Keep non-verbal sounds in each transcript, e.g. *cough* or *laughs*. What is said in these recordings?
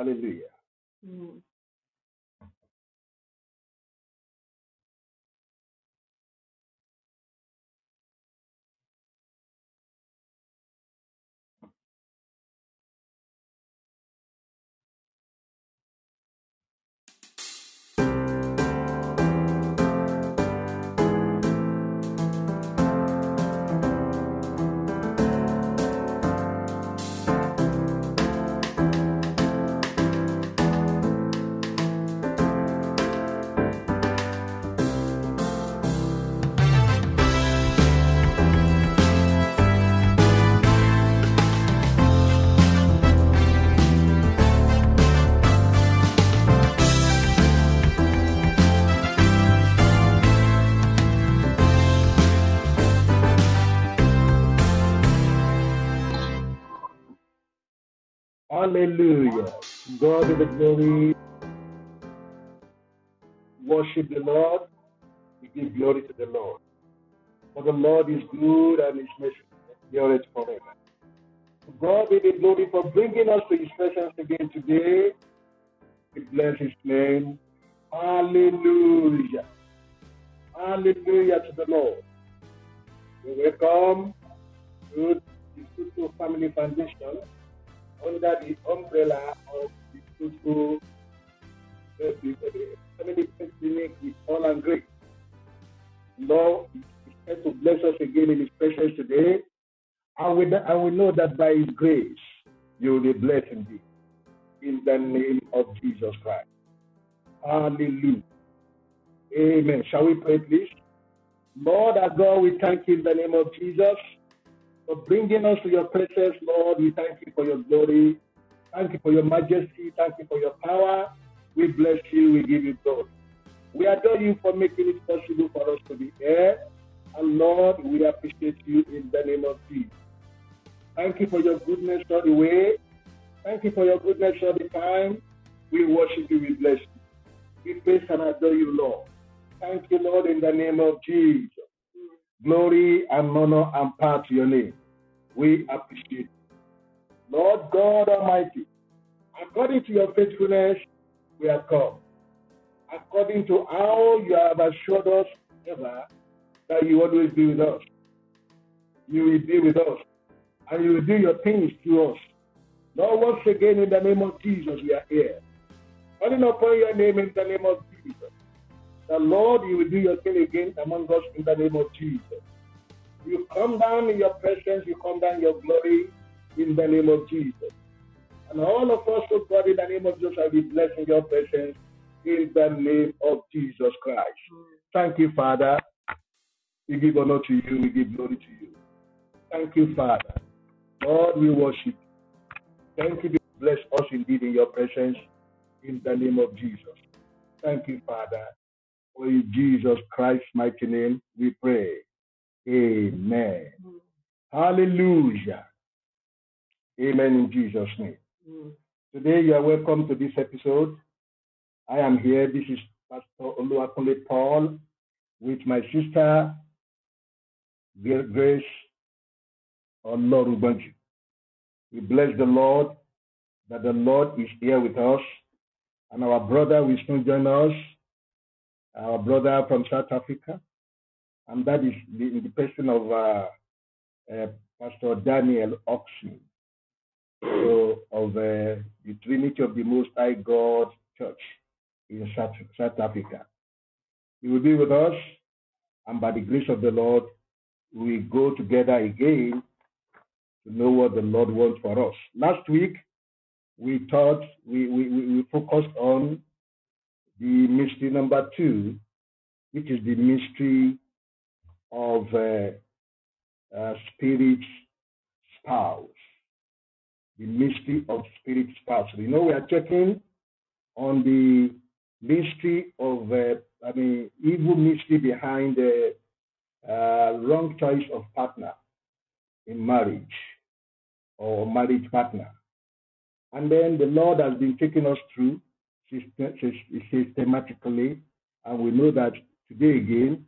Hallelujah. Mm. Hallelujah. God be the glory. Worship the Lord. We give glory to the Lord. For the Lord is good and his mercy endureth forever. God be the glory for bringing us to his presence again today. We bless his name. Hallelujah. Hallelujah to the Lord. We welcome to the Family Foundation under the umbrella of the Tutu Family Clinic with all and grace. Lord is here to bless us again in his presence today. And we, and we know that by his grace, you will be blessed indeed. In the name of Jesus Christ. Hallelujah. Amen. Shall we pray, please? Lord our God, we thank you in the name of Jesus for bringing us to your presence, Lord. We thank you for your glory. Thank you for your majesty. Thank you for your power. We bless you. We give you glory. We adore you for making it possible for us to be here. And Lord, we appreciate you in the name of Jesus. Thank you for your goodness all the way. Thank you for your goodness all the time. We worship you. We bless you. We praise and adore you, Lord. Thank you, Lord, in the name of Jesus. Glory and honor and power to your name. We appreciate you. Lord God Almighty, according to your faithfulness, we have come. According to how you have assured us ever that you always be with us. You will be with us. And you will do your things to us. Lord, once again, in the name of Jesus, we are here. Calling upon your name in the name of Jesus. The Lord, you will do your thing again among us in the name of Jesus. You come down in your presence, you come down in your glory in the name of Jesus. And all of us, oh God, in the name of Jesus, will be blessed in your presence in the name of Jesus Christ. Thank you, Father. We give honor to you, we give glory to you. Thank you, Father. Lord, we worship you. Thank you. Bless us indeed in your presence in the name of Jesus. Thank you, Father. For in Jesus Christ's mighty name we pray. Amen. Hallelujah. Amen in Jesus' name. Mm. Today you are welcome to this episode. I am here. This is Pastor Oluwakunle Paul with my sister Grace Olorubanju. We bless the Lord that the Lord is here with us, and our brother will soon join us, our brother from South Africa, and that is the, in the person of uh, uh, Pastor Daniel Oxley so, of uh, the Trinity of the Most High God Church in South, South Africa. He will be with us, and by the grace of the Lord, we go together again to know what the Lord wants for us. Last week, we thought we, we, we focused on the mystery number two, which is the mystery of uh, uh, spirit spouse. The mystery of spirit spouse. You know, we are checking on the mystery of, uh, I mean, evil mystery behind the uh, wrong choice of partner in marriage or marriage partner. And then the Lord has been taking us through systematically, and we know that today again,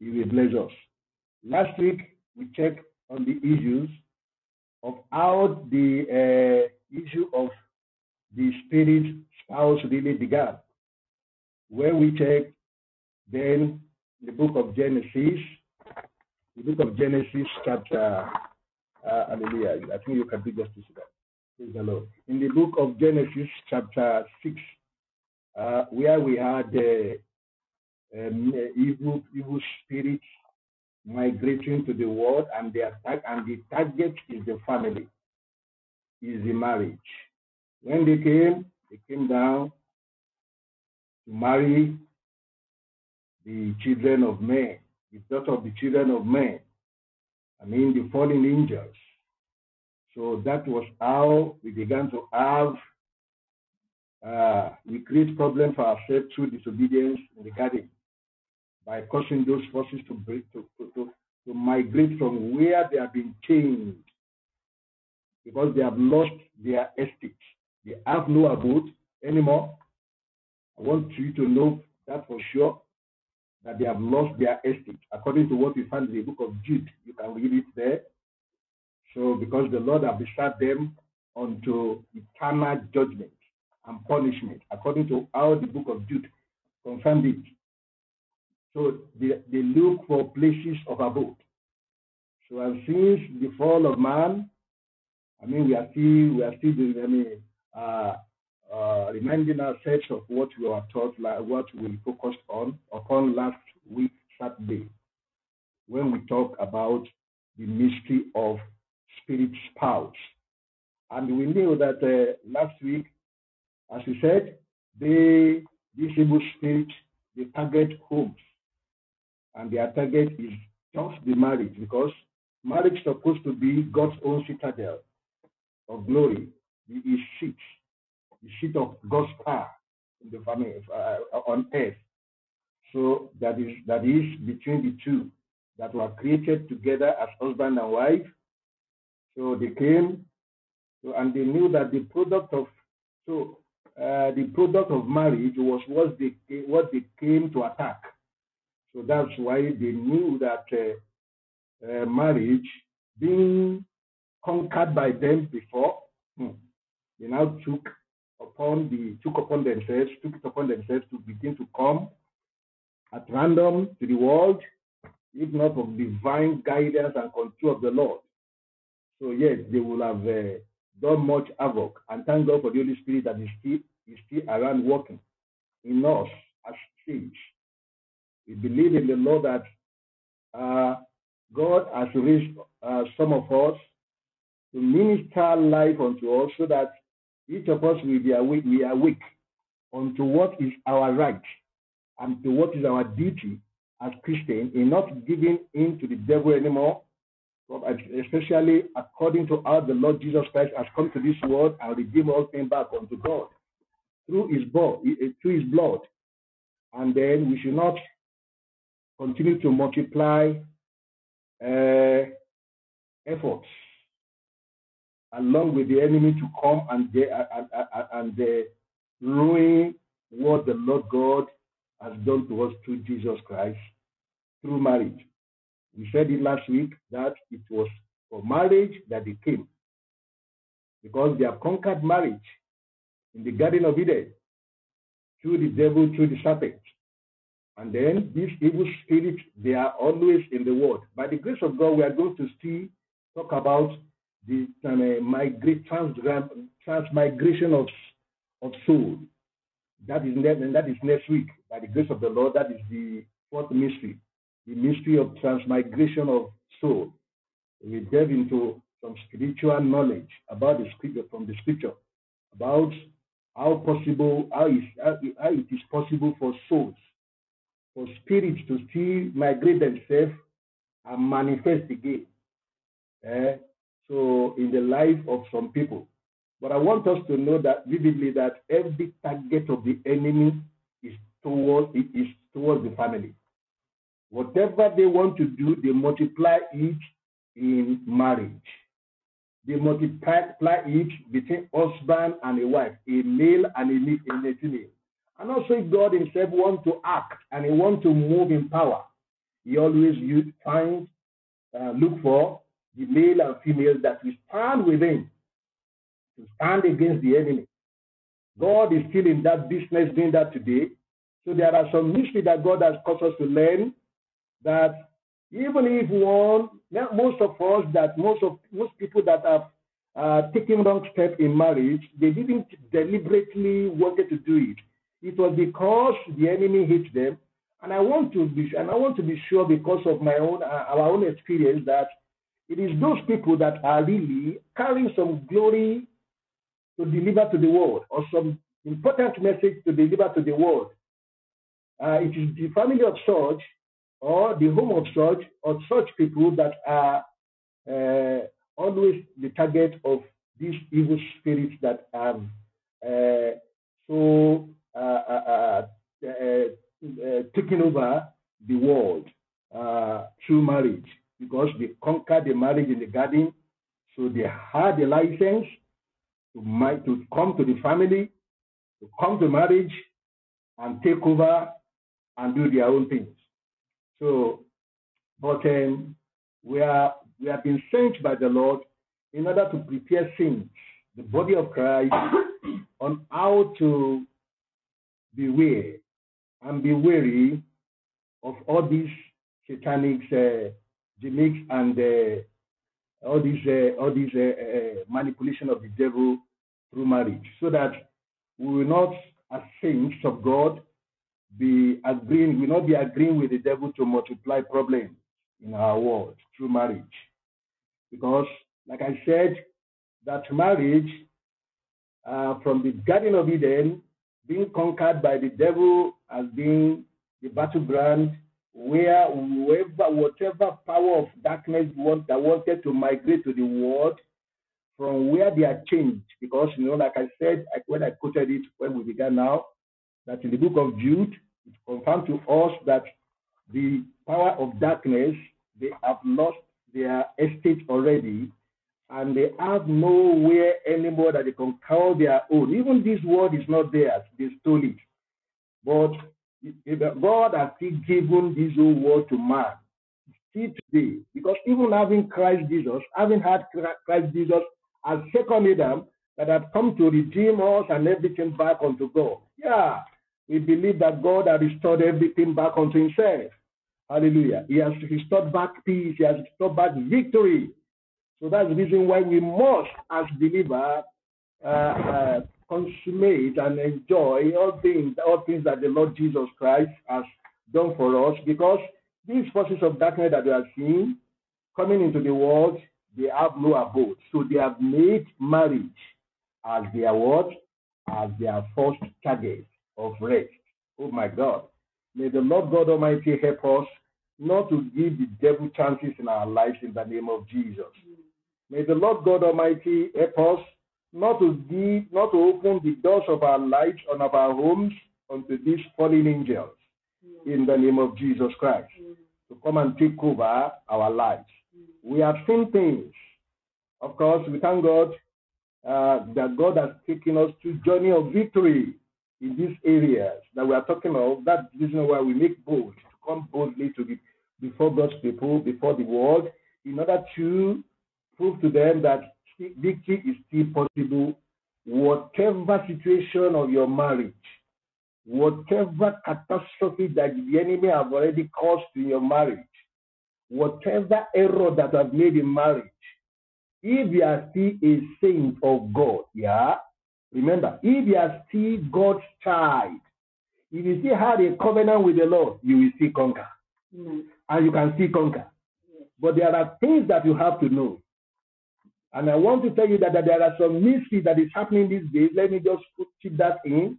He will bless us. Last week, we checked on the issues of how the uh, issue of the spirit spouse really began. Where we check, then the book of Genesis, the book of Genesis, chapter, uh, hallelujah, I think you can do justice to that. Praise the Lord. In the book of Genesis, chapter 6, uh, where we had the um, evil, evil spirits migrating to the world, and the attack, and the target is the family, is the marriage. When they came, they came down to marry the children of men, the daughter of the children of men. I mean, the fallen angels. So that was how we began to have, uh, we create problems for ourselves through disobedience in the garden by causing those forces to break, to, to, to migrate from where they have been chained because they have lost their estate. They have no abode anymore. I want you to know that for sure that they have lost their estate, according to what we find in the book of Jude. You can read it there. So, because the Lord has bestowed them unto eternal judgment and punishment, according to how the book of Jude confirmed it. So they, they look for places of abode. So and since the fall of man, I mean we are still we are still doing, I mean uh, uh, reminding ourselves of what we were taught, like what we focused on upon last week Saturday, when we talk about the mystery of spirit spouse. And we knew that uh, last week, as we said, they, these evil spirits, they target homes. And their target is just the marriage, because marriage is supposed to be God's own citadel of glory, the seat the seat of God's power in the family uh, on earth. So that is that is between the two that were created together as husband and wife. So they came, so, and they knew that the product of so uh, the product of marriage was what they what they came to attack. So that's why they knew that uh, uh, marriage being conquered by them before, hmm, they now took upon the took upon themselves, took it upon themselves to begin to come at random to the world, if not of divine guidance and control of the Lord. So yes, they will have uh, done much havoc, and thank God for the Holy Spirit that is still is still around working in us as saints. We believe in the Lord that uh, God has raised uh, some of us to minister life unto us so that each of us will be awake, we are awake unto what is our right and to what is our duty as Christians in not giving in to the devil anymore, especially according to how the Lord Jesus Christ has come to this world and redeemed all things back unto God through his blood, through his blood. And then we should not continue to multiply uh, efforts along with the enemy to come and they, and, and, and ruin what the Lord God has done to us through Jesus Christ through marriage. We said it last week that it was for marriage that they came because they have conquered marriage in the Garden of Eden through the devil, through the serpent. And then these evil spirits, they are always in the world. By the grace of God, we are going to still talk about the uh, migrate, transmigration of, of soul. That is, next, that is next week. By the grace of the Lord, that is the fourth mystery, the mystery of transmigration of soul. We delve into some spiritual knowledge about the scripture from the scripture, about how possible, how, is, how it is possible for souls, for spirits to still migrate themselves and manifest again. Eh? so in the life of some people. But I want us to know that vividly that every target of the enemy is towards it is towards the family. Whatever they want to do, they multiply it in marriage. They multiply it between husband and a wife, a male and a female. And also, if God Himself wants to act and He wants to move in power, He always find uh, look for the male and female that will stand with him to stand against the enemy. God is still in that business doing that today. So there are some mystery that God has caused us to learn that even if one, most of us, that most of most people that have uh, taken wrong step in marriage, they didn't deliberately wanted to do it. It was because the enemy hit them, and I want to be and I want to be sure because of my own uh, our own experience that it is those people that are really carrying some glory to deliver to the world or some important message to deliver to the world. Uh, it is the family of such or the home of such or such people that are uh, always the target of these evil spirits that are uh, so Uh, uh, uh, taking over the world through marriage because they conquered the marriage in the garden, so they had the license to, to come to the family, to come to marriage, and take over and do their own things. So, but um, we are we have been sent by the Lord in order to prepare saints, the body of Christ, *coughs* on how to beware and be wary of all these satanic uh, gimmicks and uh, all these uh, all these uh, uh, manipulation of the devil through marriage, so that we will not, as saints of God, be agreeing, will not be agreeing with the devil to multiply problems in our world through marriage. Because, like I said, that marriage uh, from the Garden of Eden being conquered by the devil as being the battleground where whoever, whatever power of darkness want, that wanted to migrate to the world from where they are changed. Because, you know, like I said, when I quoted it when we began now, that in the book of Jude, it confirmed to us that the power of darkness, they have lost their estate already, and they have nowhere anymore that they can call their own. Even this world is not theirs, they stole it. But God has still given this whole world to man, still today, because even having Christ Jesus, having had Christ Jesus as second Adam, that have come to redeem us and everything back unto God. Yeah, we believe that God has restored everything back unto himself. Hallelujah. He has restored back peace. He has restored back victory. So that's the reason why we must, as believers, uh, uh, consummate and enjoy all things, all things that the Lord Jesus Christ has done for us. Because these forces of darkness that we are seeing coming into the world, they have no abode. So they have made marriage as their what? As their first target of rest. Oh my God. May the Lord God Almighty help us not to give the devil chances in our lives in the name of Jesus. May the Lord God Almighty help us not to give, not to open the doors of our lives and of our homes unto these fallen angels in the name of Jesus Christ to come and take over our lives. We have seen things. Of course, we thank God uh, that God has taken us to journey of victory in these areas that we are talking of. That's the reason why we make bold to come boldly to be before God's people, before the world, in order to prove to them that victory is still possible, whatever situation of your marriage, whatever catastrophe that the enemy have already caused in your marriage, whatever error that I've made in marriage, if you are still a saint of God, yeah, remember, if you are still God's child, if you still have a covenant with the Lord, you will still conquer. Mm-hmm. And you can still conquer. Yes. But there are things that you have to know. And I want to tell you that, that there are some mystery that is happening these days. Let me just put, keep that in.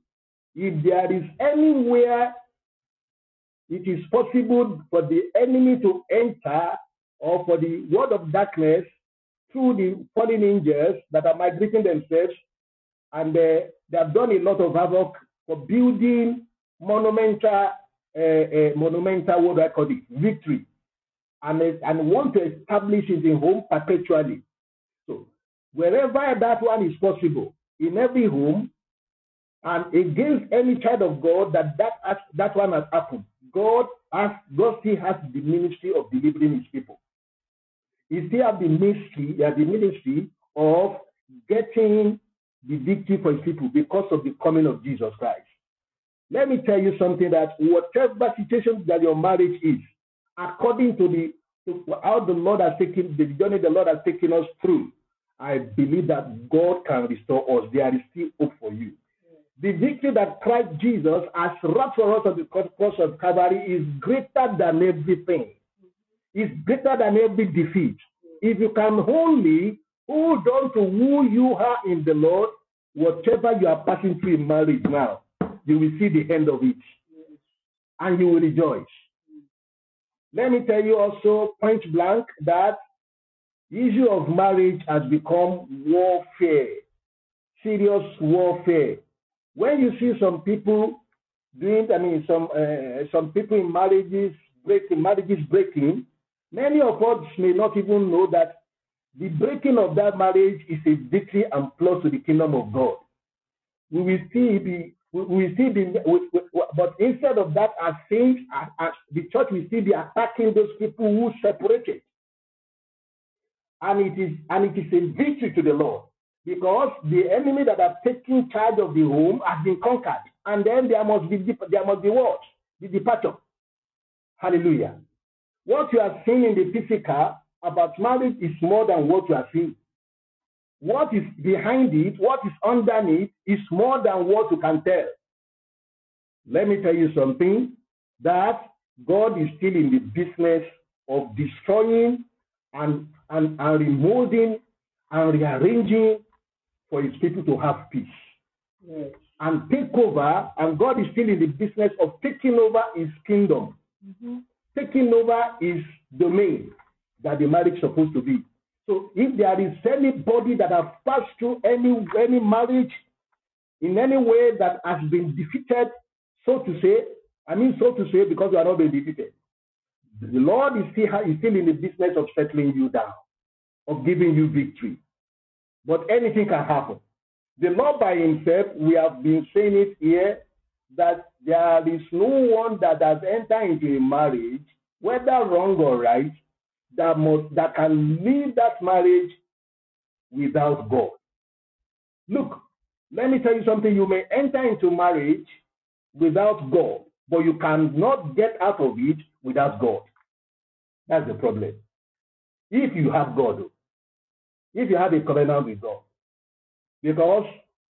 If there is anywhere it is possible for the enemy to enter or for the word of darkness through the fallen angels that are migrating themselves and uh, they have done a lot of havoc for building monumental uh, uh, monumental what I call it victory and and want to establish in home perpetually wherever that one is possible in every home and against any child of God that that has, that one has happened God has God still has the ministry of delivering his people he still has the ministry, uh, the ministry of getting the victory for his people because of the coming of Jesus Christ. Let me tell you something that whatever situation that your marriage is, according to the to how the Lord has taken the journey the Lord has taken us through, I believe that God can restore us. There is still hope for you. The victory that Christ Jesus has wrought for us on the cross of Calvary is greater than everything. It's greater than every defeat. If you can only hold on to who you are in the Lord, whatever you are passing through in marriage now, you will see the end of it. And you will rejoice. Let me tell you also, point blank, that issue of marriage has become warfare, serious warfare. When you see some people doing, I mean, some uh, some people in marriages breaking, marriages breaking, many of us may not even know that the breaking of that marriage is a victory and plus to the kingdom of God. We will see the we will see the but instead of that, as saints, as, as the church will still be attacking those people who separated. And it is and it is a victory to the Lord because the enemy that have taken charge of the home has been conquered, and then there must be there must be what the departure. Hallelujah. What you are seeing in the physical about marriage is more than what you are seeing. What is behind it, what is underneath, is more than what you can tell. Let me tell you something that God is still in the business of destroying and, and, and remolding and rearranging for his people to have peace. Yes. And take over, and God is still in the business of taking over his kingdom. Mm-hmm. Taking over his domain that the marriage is supposed to be. So if there is anybody that has passed through any any marriage in any way that has been defeated, so to say, I mean so to say because you are not being defeated. The Lord is still, is still in the business of settling you down, of giving you victory. But anything can happen. The Lord by himself, we have been saying it here, that there is no one that has entered into a marriage, whether wrong or right, that must that can leave that marriage without God. Look, let me tell you something. You may enter into marriage without God, but you cannot get out of it without God. That's the problem. If you have God, if you have a covenant with God, because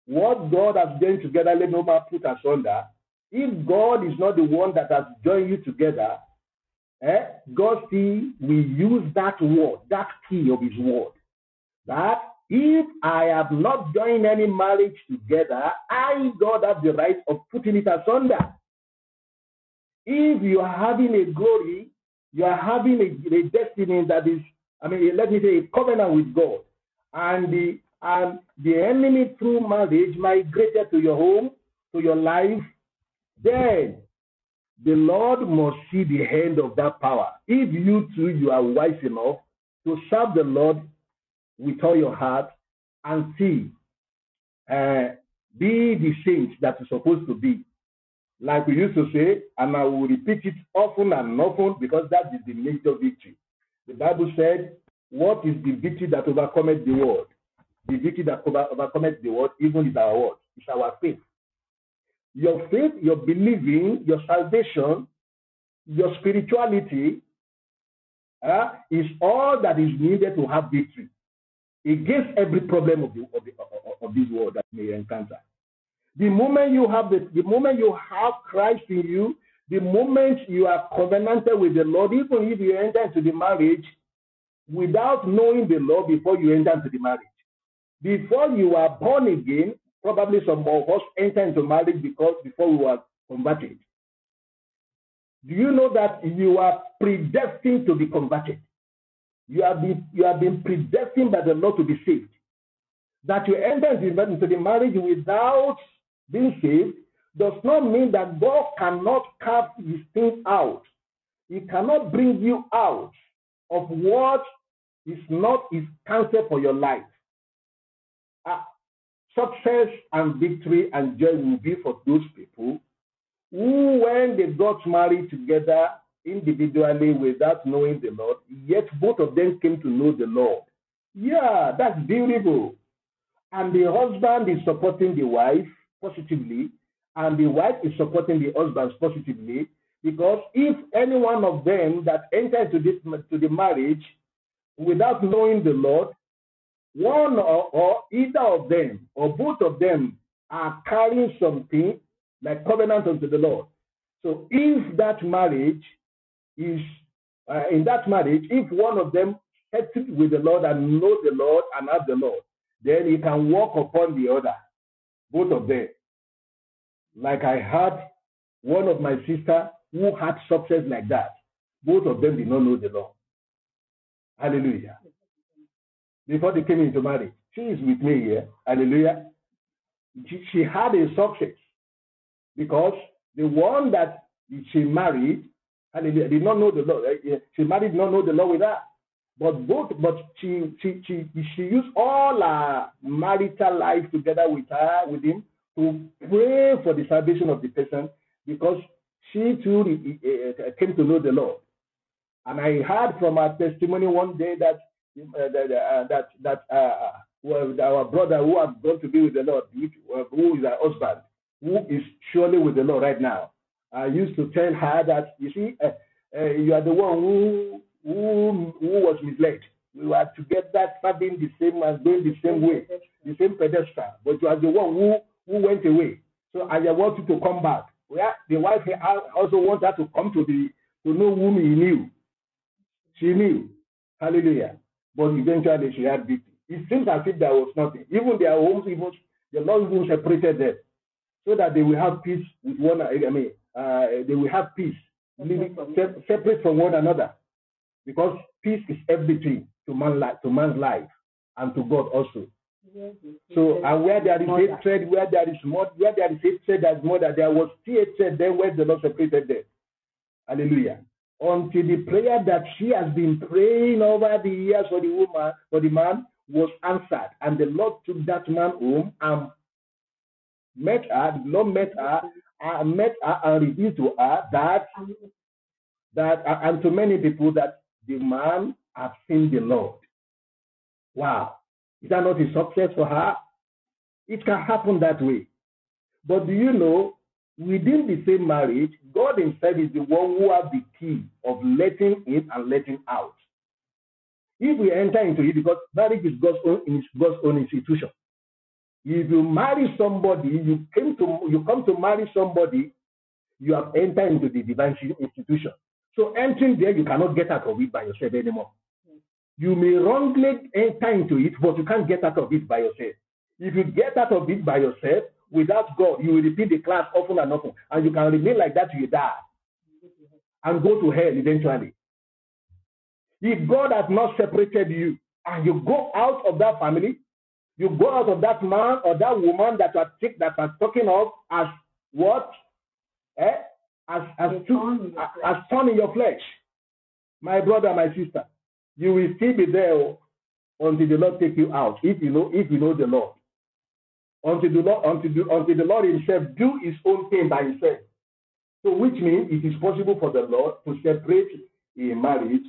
what God has joined together, let no man put asunder. If God is not the one that has joined you together, eh, God still will use that word, that key of his word. That if I have not joined any marriage together, I, God, have the right of putting it asunder. If you are having a glory, you are having a, a destiny that is, I mean, let me say, a covenant with God, and the and the enemy through marriage migrated to your home, to your life, then the Lord must see the hand of that power. If you too you are wise enough to serve the Lord with all your heart and see, uh, be the saint that you're supposed to be. Like we used to say, and I will repeat it often and often because that is the major victory. The Bible said, What is the victory that overcometh the world? The victory that over, overcometh the world, even is our word, it's our faith. Your faith, your believing, your salvation, your spirituality uh, is all that is needed to have victory against every problem of, the, of, the, of this world that may encounter. The moment you have the, the moment you have Christ in you, the moment you are covenanted with the Lord, even if you enter into the marriage without knowing the Lord before you enter into the marriage, before you are born again, Probably some of us enter into marriage because before we were converted. Do you know that you are predestined to be converted? You have been you have been predestined by the Lord to be saved. That you enter into the marriage without being saved does not mean that God cannot carve his thing out. He cannot bring you out of what is not his counsel for your life. Uh, Success and victory and joy will be for those people who, when they got married together individually without knowing the Lord, yet both of them came to know the Lord. Yeah, that's beautiful. and the husband is supporting the wife positively, and the wife is supporting the husband positively, because if any one of them that enter into this to the marriage without knowing the Lord, one or, or either of them or both of them are carrying something like covenant unto the Lord. So if that marriage is uh, in that marriage, if one of them settled with the Lord and know the Lord and have the Lord, then he can walk upon the other, both of them. Like I had one of my sister who had success like that. Both of them did not know the law. Hallelujah. Before they came into marriage, she is with me here. Hallelujah. She, she had a success because the one that she married, hallelujah, did not know the law. Eh, eh, she married, not know the law with her. But both, but she she she she used all her marital life together with her, with him, to pray for the salvation of the person because she too uh, came to know the Lord. And I heard from her testimony one day that uh, that uh, that, uh, well, our brother who has gone to be with the Lord, who is her husband, who is surely with the Lord right now. I used to tell her that you see, uh, uh, you are the one who who who was misled. We were together, serving the same and going the same way, the same pedestal. But you are the one who who went away. So I want you to come back. Where the wife also wants her to come to the to know whom he knew. She knew. Hallelujah. But eventually she had victory. It seems as if there was nothing. Even their homes, even the Lord even separated them so that they will have peace with one. I mean, uh, they will have peace, living separate from one another, because peace is everything to man life, to man's life, and to God also. So, and where there is hatred, where there is more, where there is hatred, there's more that there was hatred then where the Lord separated them. Hallelujah. Until the prayer that she has been praying over the years for the woman, for the man, was answered, and the Lord took that man home and met her, the Lord met her, uh, met her and revealed to her that that and to many people that the man has seen the Lord. Wow. Is that not a success for her? It can happen that way. But do you know, within the same marriage, God Himself is the one who has the key of letting in and letting out. If we enter into it, because marriage is God's own, God's own institution. If you marry somebody, you came to you come to marry somebody, you have entered into the divine institution. So entering there, you cannot get out of it by yourself anymore. You may wrongly enter into it, but you can't get out of it by yourself. If you get out of it by yourself, without God, you will repeat the class often and often, and you can remain like that till you die and go to hell eventually. If God has not separated you and you go out of that family, you go out of that man or that woman that you are that are talking of as what? Eh? As as, to, as thorn in your flesh. My brother, my sister, you will still be there oh, until the Lord take you out. If you know, if you know the Lord. Until the Lord, until the, until the Lord Himself do His own thing by Himself. So, which means it is possible for the Lord to separate a marriage.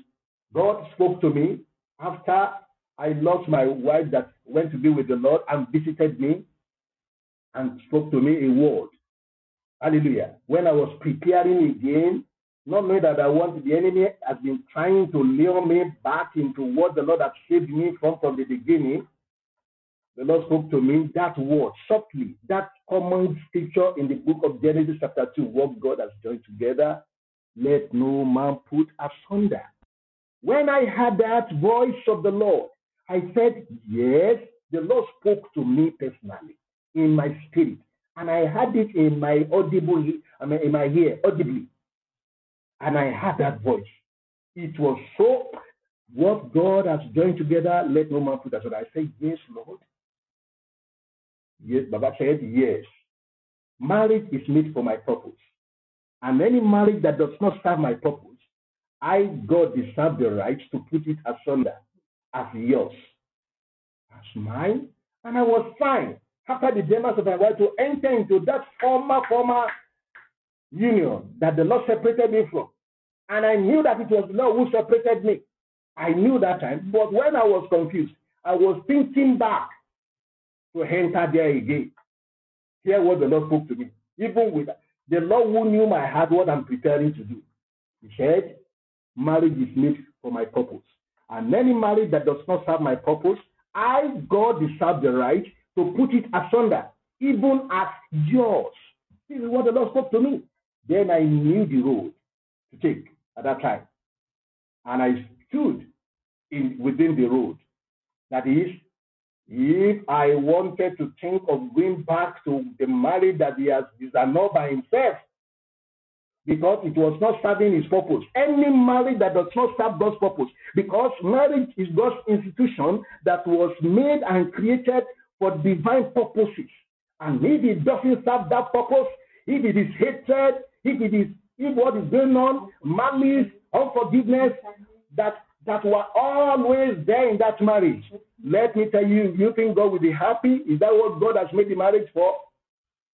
God spoke to me after I lost my wife that went to be with the Lord and visited me and spoke to me a word. Hallelujah. When I was preparing again not knowing that I want the enemy has been trying to lure me back into what the Lord had saved me from from the beginning. The Lord spoke to me that word softly, that common scripture in the book of Genesis, chapter 2, what God has joined together, let no man put asunder. When I heard that voice of the Lord, I said, Yes, the Lord spoke to me personally in my spirit, and I had it in my audible, I mean, in my ear, audibly. And I had that voice. It was so, what God has joined together, let no man put aside. I said, Yes, Lord. Yes, Baba said, Yes. Marriage is made for my purpose. And any marriage that does not serve my purpose, I, God, deserve the right to put it asunder as yours, as mine. And I was fine after the demands of my wife to enter into that former, former union that the Lord separated me from. And I knew that it was the Lord who separated me. I knew that time. But when I was confused, I was thinking back to enter there again. Hear what the Lord spoke to me. Even with the Lord who knew my heart, what I'm preparing to do. He said, Marriage is made for my purpose. And any marriage that does not serve my purpose, I, God, deserve the right to put it asunder, even as yours. This is what the Lord spoke to me. Then I knew the road to take at that time. And I stood in within the road. That is, if I wanted to think of going back to the marriage that he has disannulled by himself, because it was not serving his purpose. Any marriage that does not serve God's purpose, because marriage is God's institution that was made and created for divine purposes. And if it doesn't serve that purpose, if it is hatred, if it is if what is going on, malice, unforgiveness, that that were always there in that marriage. Let me tell you, you think God will be happy? Is that what God has made the marriage for?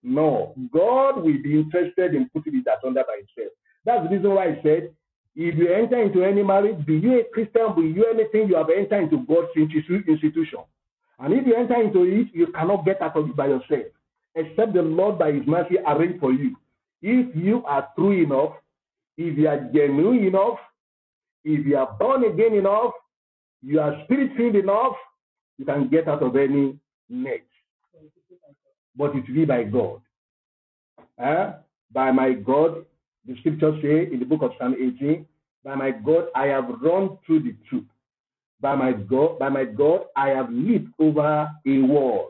No. God will be interested in putting it under by himself. That's the reason why I said, if you enter into any marriage, be you a Christian, be you anything, you have entered into God's institution. And if you enter into it, you cannot get out of it by yourself, except the Lord by his mercy arrange for you. If you are true enough, if you are genuine enough, if you are born again enough, you are spirit filled enough, you can get out of any net. But it will be by God. Uh, by my God, the scriptures say in the book of Psalm 18, by my God, I have run through the troop. By my God, by my God, I have leaped over a wall.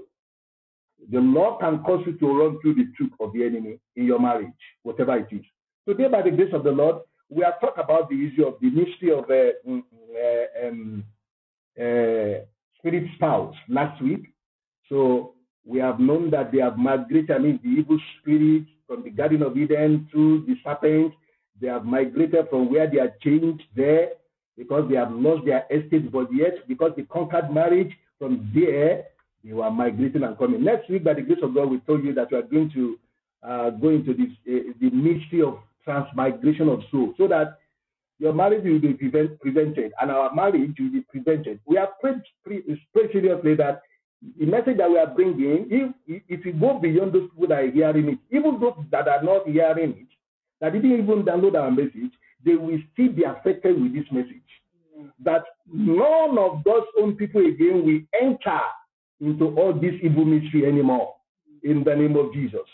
The Lord can cause you to run through the troop of the enemy in your marriage, whatever it is. Today, by the grace of the Lord, we are talking about the issue of the mystery of uh, mm, uh, um, uh, spirit spouse last week. So we have known that they have migrated, I mean, the evil spirit from the Garden of Eden to the serpent. They have migrated from where they are changed there because they have lost their estate, but yet because they conquered marriage, from there they were migrating and coming. Next week, by the grace of God, we told you that we are going to uh, go into this, uh, the mystery of transmigration of soul, so that your marriage will be prevent, prevented and our marriage will be prevented. We have prayed, prayed seriously that the message that we are bringing, if if you go beyond those people that are hearing it, even those that are not hearing it, that didn't even download our message, they will still be affected with this message. That none of God's own people again will enter into all this evil mystery anymore in the name of Jesus.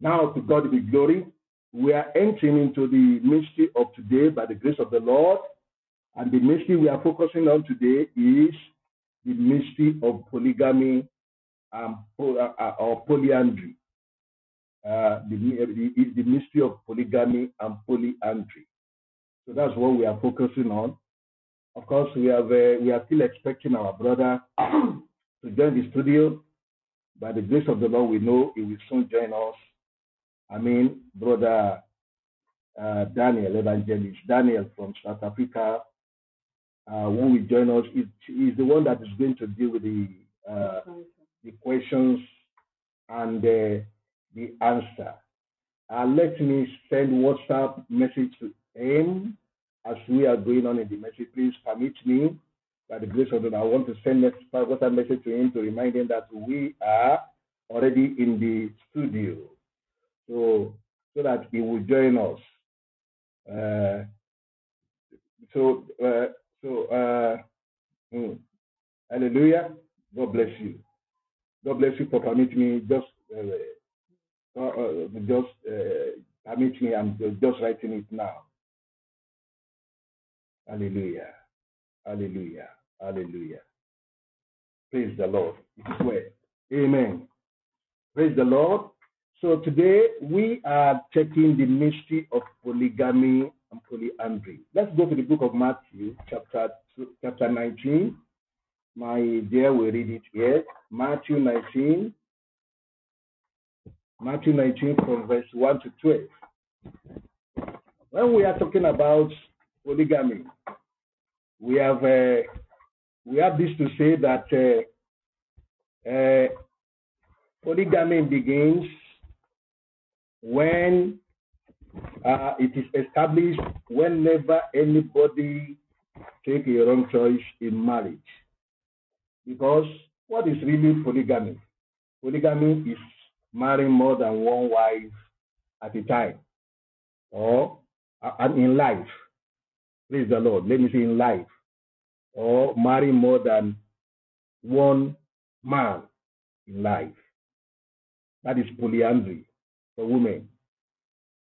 Now, to God be glory. We are entering into the mystery of today by the grace of the Lord. And the mystery we are focusing on today is the mystery of polygamy um, or polyandry. Uh, the, the, the mystery of polygamy and polyandry. So that's what we are focusing on. Of course, we have uh, we are still expecting our brother to join the studio. By the grace of the Lord, we know he will soon join us. I mean, brother uh, Daniel, evangelist Daniel from South Africa, uh, who will join us. He's, the one that is going to deal with the uh, the questions and uh, the answer. Uh, let me send WhatsApp message to him as we are going on in the message. Please permit me by the grace of God, I want to send a message to him to remind him that we are already in the studio. So, so that he will join us. Uh, so, uh, so, uh, mm, hallelujah. God bless you. God bless you for permitting me just, uh, uh, uh, just permit me. I'm just writing it now. Hallelujah. Hallelujah. Hallelujah. Praise the Lord. It is well. Amen. Praise the Lord. So today we are checking the mystery of polygamy and polyandry. Let's go to the book of Matthew, chapter two, chapter 19. My dear, we read it here. Matthew 19. Matthew 19 from verse 1 to 12. When we are talking about polygamy, we have uh, we have this to say that uh, uh, polygamy begins when uh, it is established whenever anybody take a wrong choice in marriage. Because what is really polygamy? Polygamy is marrying more than one wife at a time or and in life. Praise the Lord. Let me say in life. Or marry more than one man in life. That is polyandry for women.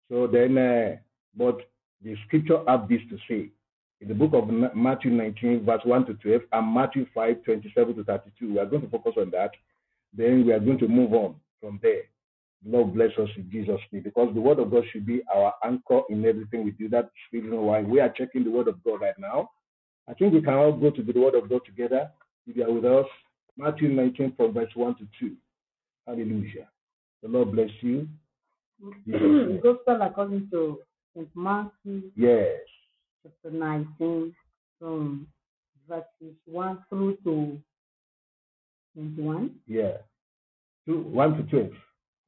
So then, uh, but the scripture have this to say in the book of Matthew 19, verse 1 to 12, and Matthew 5, 27 to 32. We are going to focus on that. Then we are going to move on from there. Lord bless us in Jesus' name because the word of God should be our anchor in everything we do. That's the reason why we are checking the word of God right now. I think we can all go to the word of God together. If you are with us, Matthew 19 from verse 1 to 2. Hallelujah. The Lord bless you. Gospel according to St. Matthew. Yes. Chapter 19 from verses 1 through to 21. Yeah. Two, 1 to 12.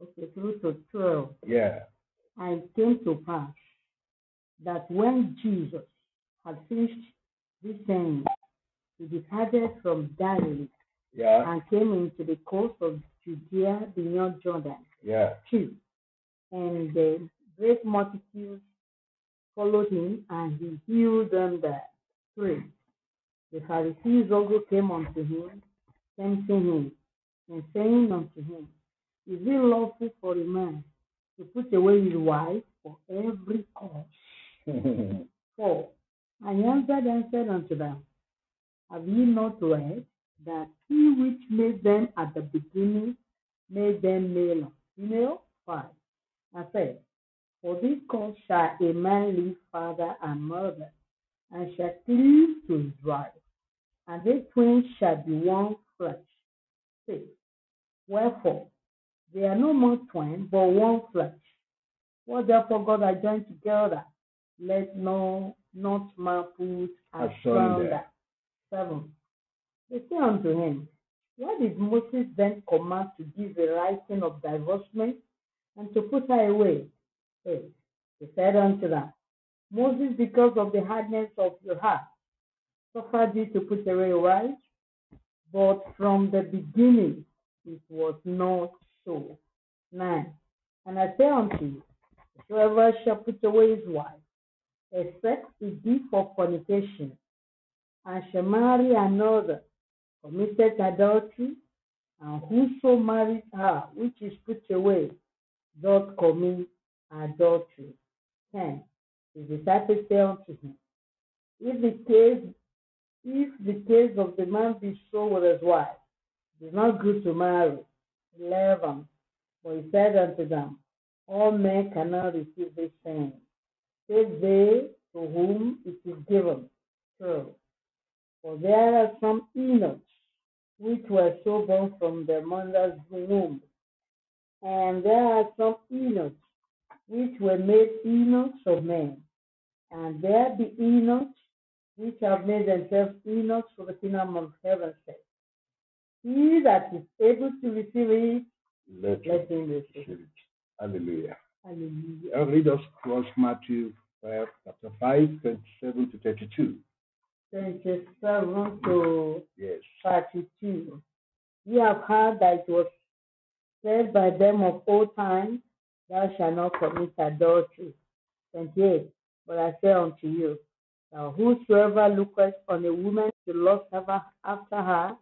Okay, through to 12. Yeah. And it came to pass that when Jesus had finished this saying, he departed from Galilee Yeah. and came into the coast of Judea beyond Jordan. Yeah. 2. And the great multitude followed him, and he healed them there. 3. The Pharisees also came unto him, tempting him, and saying unto him, Is it lawful for a man to put away his wife for every cause? *laughs* 4. And he answered and said unto them, Have ye not read that he which made them at the beginning made them male and female? 5. I said, For this cause shall a man leave father and mother, and shall cleave to his wife, and they twins shall be one flesh. 6. Wherefore, they are no more twain, but one flesh. What therefore God has joined together, let no not man put Asunder. 7. They say unto him, Why did Moses then command to give a writing of divorcement and to put her away? 8. He said unto them, Moses, because of the hardness of your heart, suffered you to put away your wife, but from the beginning it was not so. 9. And I say unto you, whoever shall put away his wife, except it be for fornication, and shall marry another, committed adultery, and whoso marries her which is put away doth commit adultery. 10. His disciples say unto him, If the case if the case of the man be so with his wife, it is not good to marry. 11. But he said unto them, All men cannot receive this saying, save they to whom it is given. 12. For there are some eunuchs which were so born from their mother's womb, and there are some eunuchs which were made eunuchs of men, and there be eunuchs which have made themselves eunuchs for the kingdom of heaven. Said, He that is able to receive it, Let let him receive it. Hallelujah. Hallelujah. I'll read us across Matthew 5, chapter 5, 27 to 32. 27 to Yes. 32. Ye have heard that it was said by them of old time, Thou shalt not commit adultery. 28. But I say unto you, that whosoever looketh on a woman to lust after her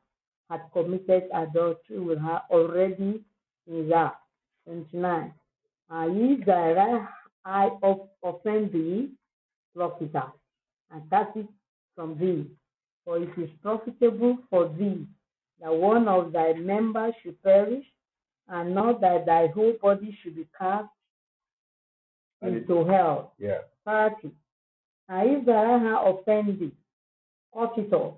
hath committed adultery with her already in heart. 29. And if thy right eye of- offend thee, pluck it out, and cast it from thee. For it is profitable for thee that one of thy members should perish, and not that thy whole body should be cast And it- into hell. Yeah. 30. And if thy right hand offend thee, cut it off,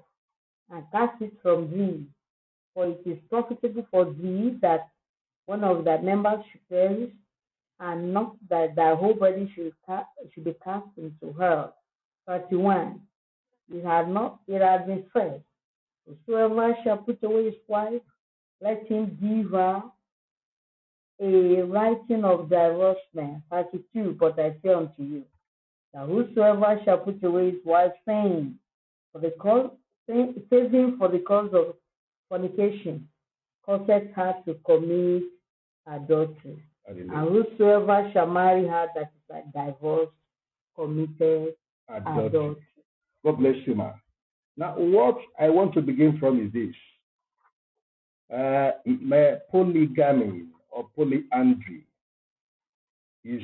and cast it from thee. For it is profitable for thee that one of thy members should perish, and not that thy whole body should, ca- should be cast into hell. 31. It had not it had been said, Whosoever shall put away his wife, let him give her a writing of divorcement. 32. But I say unto you, that whosoever shall put away his wife, saying, for the cause, saving for the cause of fornication, causes her to commit adultery. Hallelujah. And whosoever shall marry her that is a divorce committed Adultery. adultery. God bless you, man. Now, what I want to begin from is this. Uh, my polygamy or polyandry is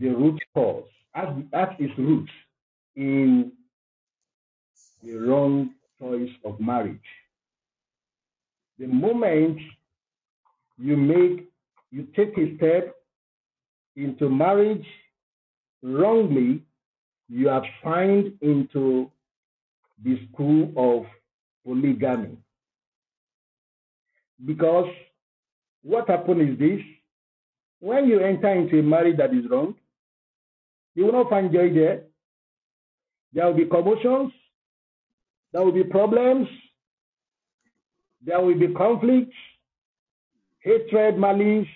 the root cause, at, at its root in the wrong choice of marriage. The moment you make, you take a step into marriage wrongly, you are signed into the school of polygamy. Because what happened is this when you enter into a marriage that is wrong, you will not find joy there. There will be commotions, there will be problems, there will be conflicts, hatred, malice,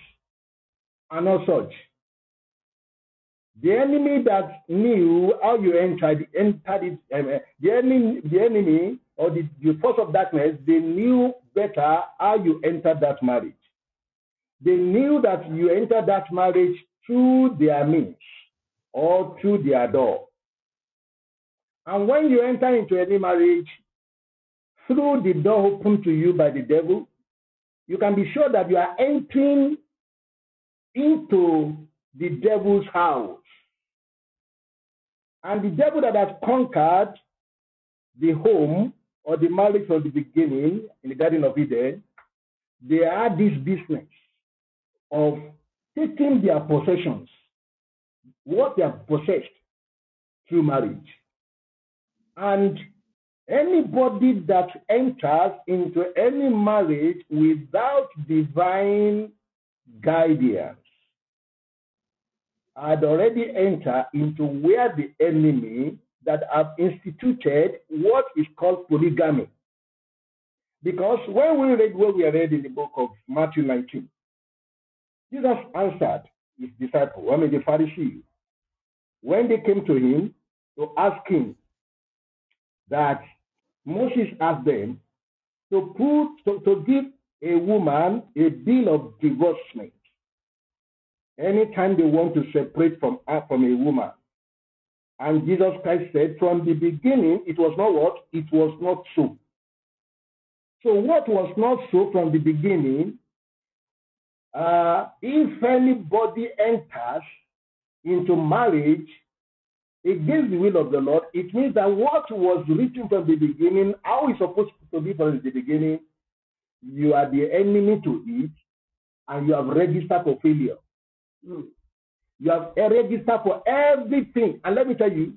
and all such. The enemy that knew how you entered, entered it, um, uh, the enemy, the enemy or the, the force of darkness, they knew better how you entered that marriage. They knew that you entered that marriage through their means or through their door. And when you enter into any marriage through the door opened to you by the devil, you can be sure that you are entering into the devil's house. And the devil that has conquered the home or the marriage from the beginning in the Garden of Eden, they had this business of taking their possessions, what they have possessed through marriage. And anybody that enters into any marriage without divine guidance had already entered into where the enemy that have instituted what is called polygamy. Because when we read what we read in the book of Matthew 19, Jesus answered his disciple, I mean the Pharisees, when they came to him to ask him that Moses asked them to put to, to give a woman a bill of divorcement anytime they want to separate from her from a woman. And Jesus Christ said, from the beginning, it was not what? It was not so. So, what was not so from the beginning, uh, if anybody enters into marriage against the will of the Lord, it means that what was written from the beginning, how it's supposed to be from the beginning, you are the enemy to it, and you have registered for failure. Hmm. You have registered for everything. And let me tell you,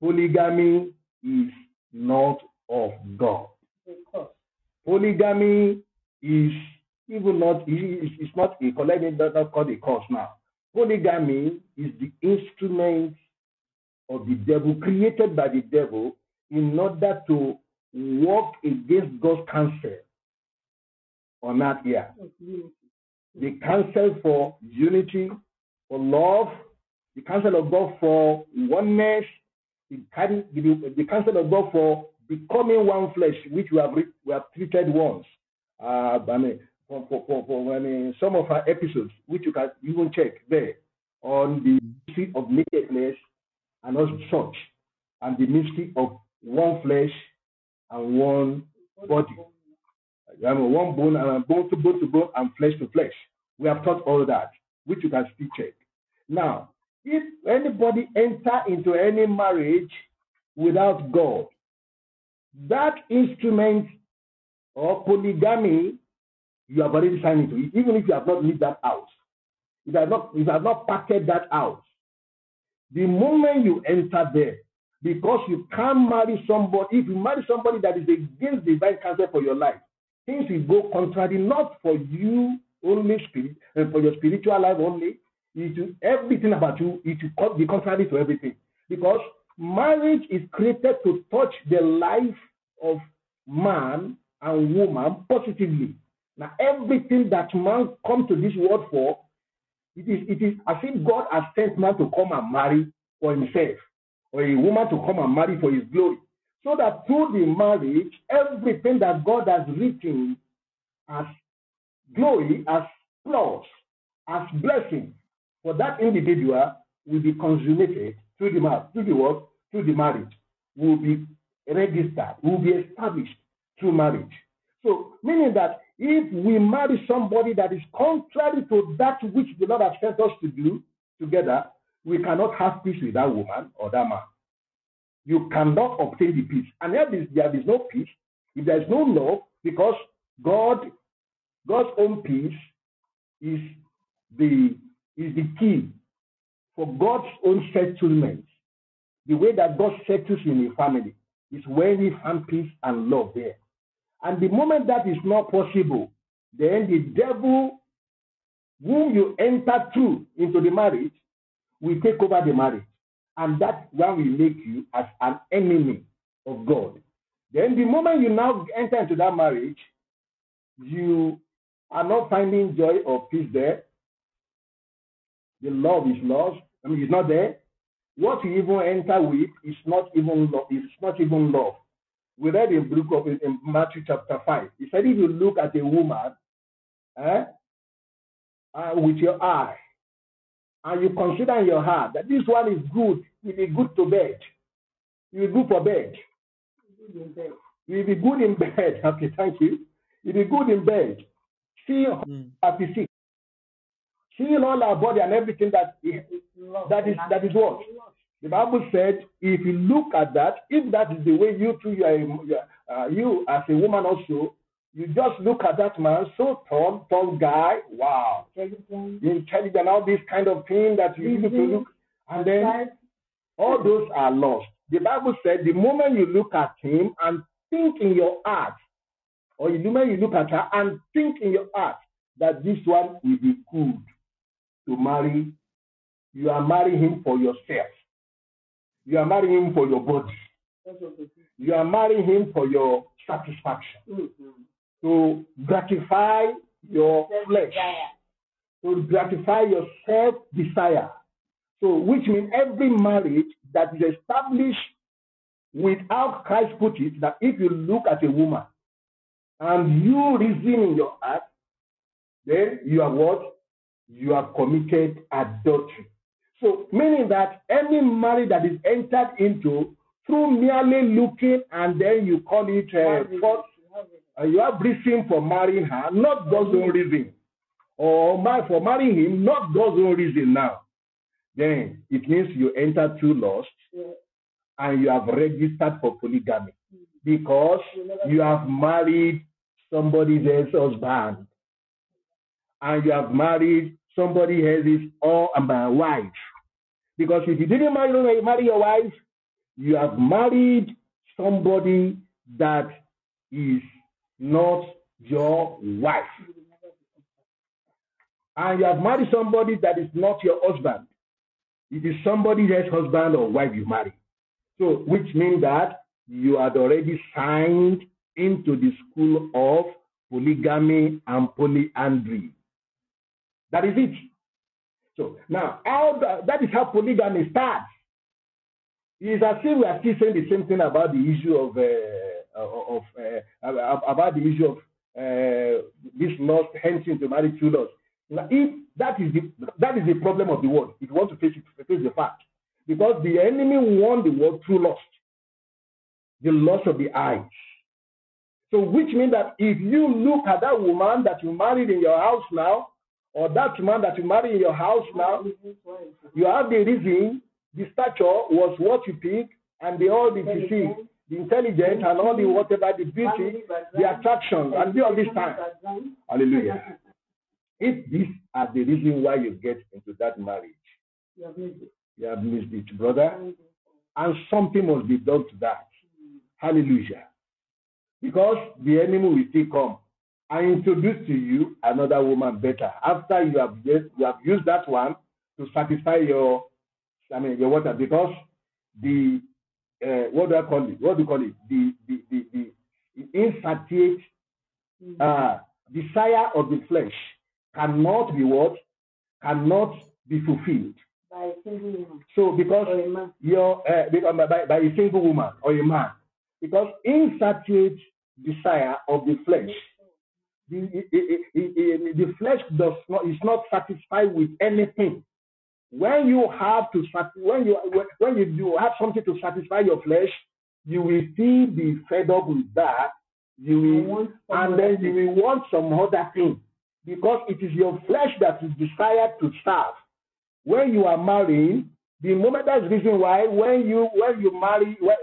polygamy is not of God. Because Polygamy is even not is it's not a collective not not called a cause now. Polygamy is the instrument of the devil created by the devil in order to work against God's counsel on earth here. the counsel for unity, for love, the counsel of God for oneness, the, the, counsel of God for becoming one flesh, which we have we have treated once. Uh, I mean, for, for, for, for I mean, some of our episodes, which you can even check there on the mystery of nakedness and also such, and the mystery of one flesh and one body. I mean, one bone and bone to bone to bone and flesh to flesh. We have taught all that, which you can still check. Now, if anybody enter into any marriage without God, that instrument or polygamy, you have already signed into it, even if you have not lived that house. If you have not, if you have not packed that house, the moment you enter there, because you can't marry somebody, if you marry somebody that is against divine counsel for your life, things will go contrary, not for you only spirit, and for your spiritual life only. It will, everything about you, it will be contrary to everything. Because marriage is created to touch the life of man and woman positively. Now, everything that man come to this world for, it is, it is as if God has sent man to come and marry for himself, or a woman to come and marry for his glory. So that through the marriage, everything that God has written as glory, as plus, as blessing for that individual will be consummated through the marriage, through the work, Through the marriage, will be registered, will be established through marriage. So, meaning that if we marry somebody that is contrary to that which the Lord has sent us to do together, we cannot have peace with that woman or that man. You cannot obtain the peace. And if there is no peace, if there is no love, because God, God's own peace is the is the key for God's own settlement. The way that God settles in a family is when He finds peace and love there. And the moment that is not possible, then the devil, whom you enter through into the marriage, will take over the marriage. And that one will make you as an enemy of God. Then the moment you now enter into that marriage, you are not finding joy or peace there. The love is lost. I mean, it's not there. What you even enter with is not even love. It's not even love. We read in book of in Matthew chapter five. He said, if you look at a woman, eh, uh, with your eye, and you consider in your heart that this one is good, will be good to bed, you will be good for bed. You will be good in bed. *laughs* Okay, thank you. You will be good in bed. See mm. 36 heal all our body and everything that is, that is that is what the Bible said. If you look at that, if that is the way you too, you are, you, uh, you as a woman also, you just look at that man, so tall, tall guy, wow, intelligent, all this kind of thing that you need to look, and then all those are lost. The Bible said the moment you look at him and think in your heart, or the moment you look at her and think in your heart that this one will be good, to marry, you are marrying him for yourself. You are marrying him for your body. You are marrying him for your satisfaction. Mm-hmm. To gratify your flesh. To gratify your self desire. So, which means every marriage that is established without Christ put it, that if you look at a woman and you reason in your heart, then you are what? you have committed adultery. So, meaning that any marriage that is entered into through merely looking and then you call it uh, for, uh, you have reason for marrying her, not God's own reason, or for marrying him, not God's own reason now. Then it means you enter through lust and you have registered for polygamy. Because you have married somebody else's husband. And you have married somebody his or my wife. Because if you didn't marry, marry your wife, you have married somebody that is not your wife. And you have married somebody that is not your husband. It is somebody else's husband or wife you marry. So, which means that you had already signed into the school of polygamy and polyandry. That is it. So now, how the, that is how polygamy starts. It is as if we are still saying the same thing about the issue of uh, of uh, about the issue of uh, this lost hensing to marry two laws. Now, if that is the that is the problem of the world, if you want to face it, face the fact, because the enemy won the world through lust, the loss of the eyes. So, which means that if you look at that woman that you married in your house now, or that man that you marry in your house now, you have the reason, the stature was what you pick, and the all the physique, the intelligence, and all the whatever, the beauty, the attraction, and all this time. Hallelujah. If these are the reason why you get into that marriage, you have missed it, you have missed it brother. And something must be done to that. Hallelujah. Because the enemy will still come I introduce to you another woman better. After you have used, you have used that one to satisfy your, I mean, your water because the uh, what do I call it? What do you call it? The the the, the insatiate uh, desire of the flesh cannot be what cannot be fulfilled by a single woman. So because your uh, because by, by a single woman or a man, because insatiate desire of the flesh the, the, the, the flesh does not is not satisfied with anything. When you have to when you when you do have something to satisfy your flesh, you will still be fed up with that. You will, and then you will want some other thing because it is your flesh that is desired to serve. When you are marrying, the moment that's the reason why when you when you marry, why,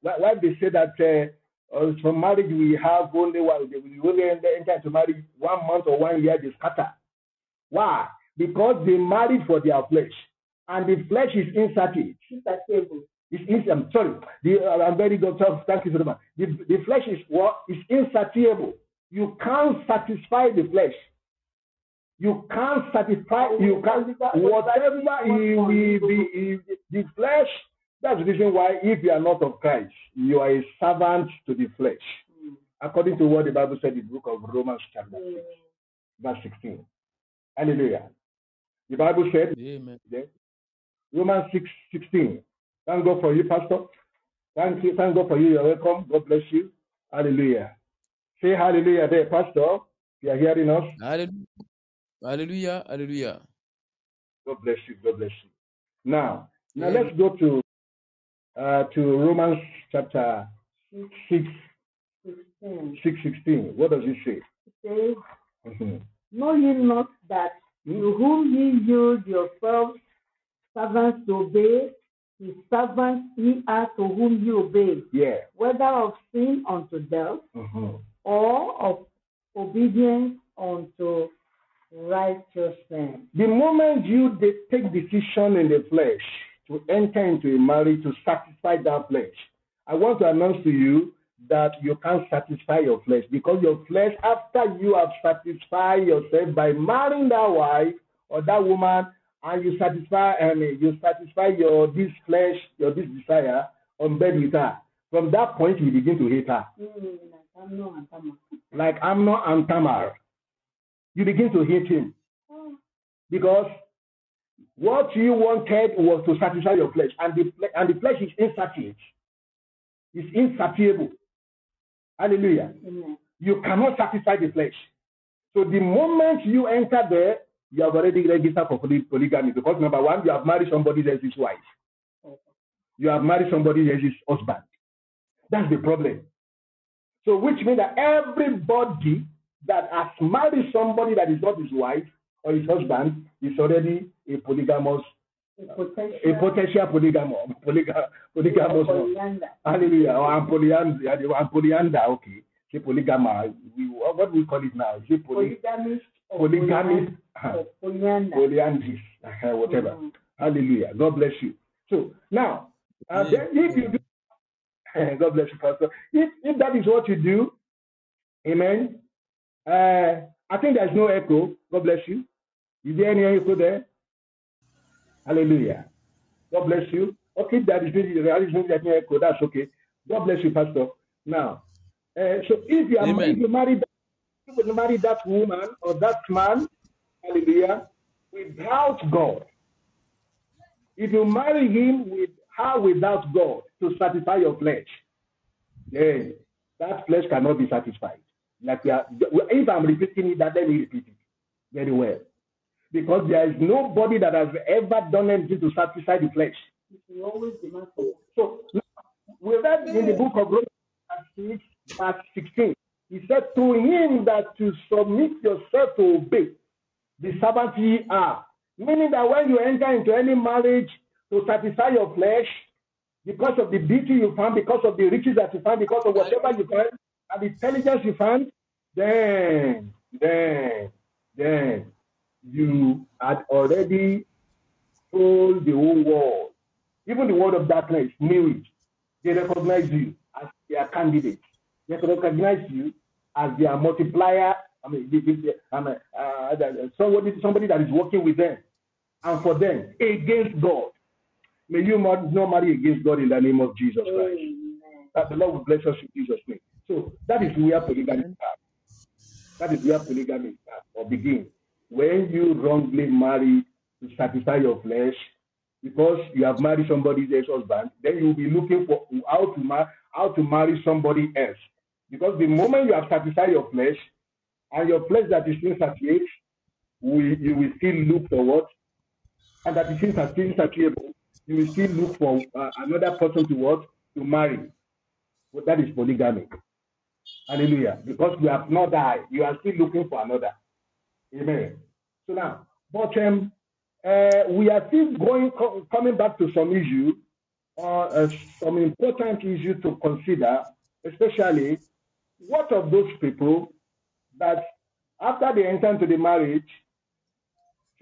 why they say that uh, uh, from marriage we have only one, we only enter into marry one month or one year, they scatter. Why? Because they married for their flesh, and the flesh is insatiate. It's, I'm sorry. The, uh, I'm very good. Thank you very much. The, the flesh is what is insatiable. You can't satisfy the flesh. You can't satisfy. You can't whatever he will be. The flesh. That's the reason why, if you are not of Christ, you are a servant to the flesh, mm. according to what the Bible said in the book of Romans, chapter mm. 6, verse 16. Hallelujah. The Bible said, Amen. Romans 6, 16. Thank God for you, Pastor. Thank you. Thank God for you. You're welcome. God bless you. Hallelujah. Say hallelujah there, Pastor. You are hearing us. Hallelujah. Hallelujah. God bless you. God bless you. Now, now yeah. let's go to uh, to Romans chapter 6, 6, 16. What does it say? It says, mm-hmm. Know ye not that hmm? to whom ye yield yourselves servants to obey, his servants ye are to whom ye obey. Yeah. Whether of sin unto death mm-hmm. or of obedience unto righteousness. The moment you take decision in the flesh enter into a marriage to satisfy that flesh, I want to announce to you that you can't satisfy your flesh because your flesh, after you have satisfied yourself by marrying that wife or that woman, and you satisfy and you satisfy your this flesh, your this desire on bed with her. From that point, you begin to hate her. Like Amnon and Tamar. You begin to hate him. Oh. Because what you wanted was to satisfy your flesh, and the, and the flesh is insatiate. It's insatiable. Hallelujah. Amen. You cannot satisfy the flesh. So the moment you enter there, you have already registered for polygamy because number one, you have married somebody else's wife. You have married somebody else's husband. That's the problem. So which means that everybody that has married somebody that is not his wife or his husband is already a polygamous a potential, a potential polygamous, polyga, polygamous Hallelujah. Or polyandra, polyandra, okay. Say polygama. We, what we call it now? Is poly, polygamist? Polygamist? Polyandrist. Whatever. Mm-hmm. Hallelujah. God bless you. So now, uh, then if you do, *laughs* God bless you, Pastor. If, if that is what you do, amen. Uh, I think there's no echo. God bless you. Is there any echo there? Hallelujah. God bless you. Okay, that is that echo. That's okay. God bless you, Pastor. Now, uh, so if you are if you marry if you marry that woman or that man, hallelujah, without God, if you marry him with her without God to satisfy your flesh, then that flesh cannot be satisfied. Like we are, if I'm repeating it, that let me repeat it very well because there is nobody that has ever done anything to satisfy the flesh. So we read in the book of Romans verse 16. He said, To him that to submit yourself to obey, the servant ye are. Meaning that when you enter into any marriage to satisfy your flesh, because of the beauty you find, because of the riches that you find, because of whatever you find, and the intelligence you find, then, then, then you had already told the whole world, even the world of darkness knew it. They recognize you as their candidate. They recognize you as their multiplier. I mean, they, they, I mean uh, somebody, somebody that is working with them and for them against God. May you not, not marry against God in the name of Jesus Christ. That the Lord will bless us in Jesus' name. So that is where polygamy starts. That is where polygamy starts or begins when you wrongly marry to satisfy your flesh, because you have married somebody's ex-husband, then you will be looking for how to mar- how to marry somebody else. Because the moment you have satisfied your flesh, and your flesh that is insatiate, we, you will still look for what? And that is insatiable, you will still look for uh, another person to what? To marry. Well, that is polygamy. Hallelujah. Because you have not died, you are still looking for another. Amen. So now, but um, uh, we are still going co- coming back to some issue or uh, some important issue to consider, especially what of those people that after they enter into the marriage,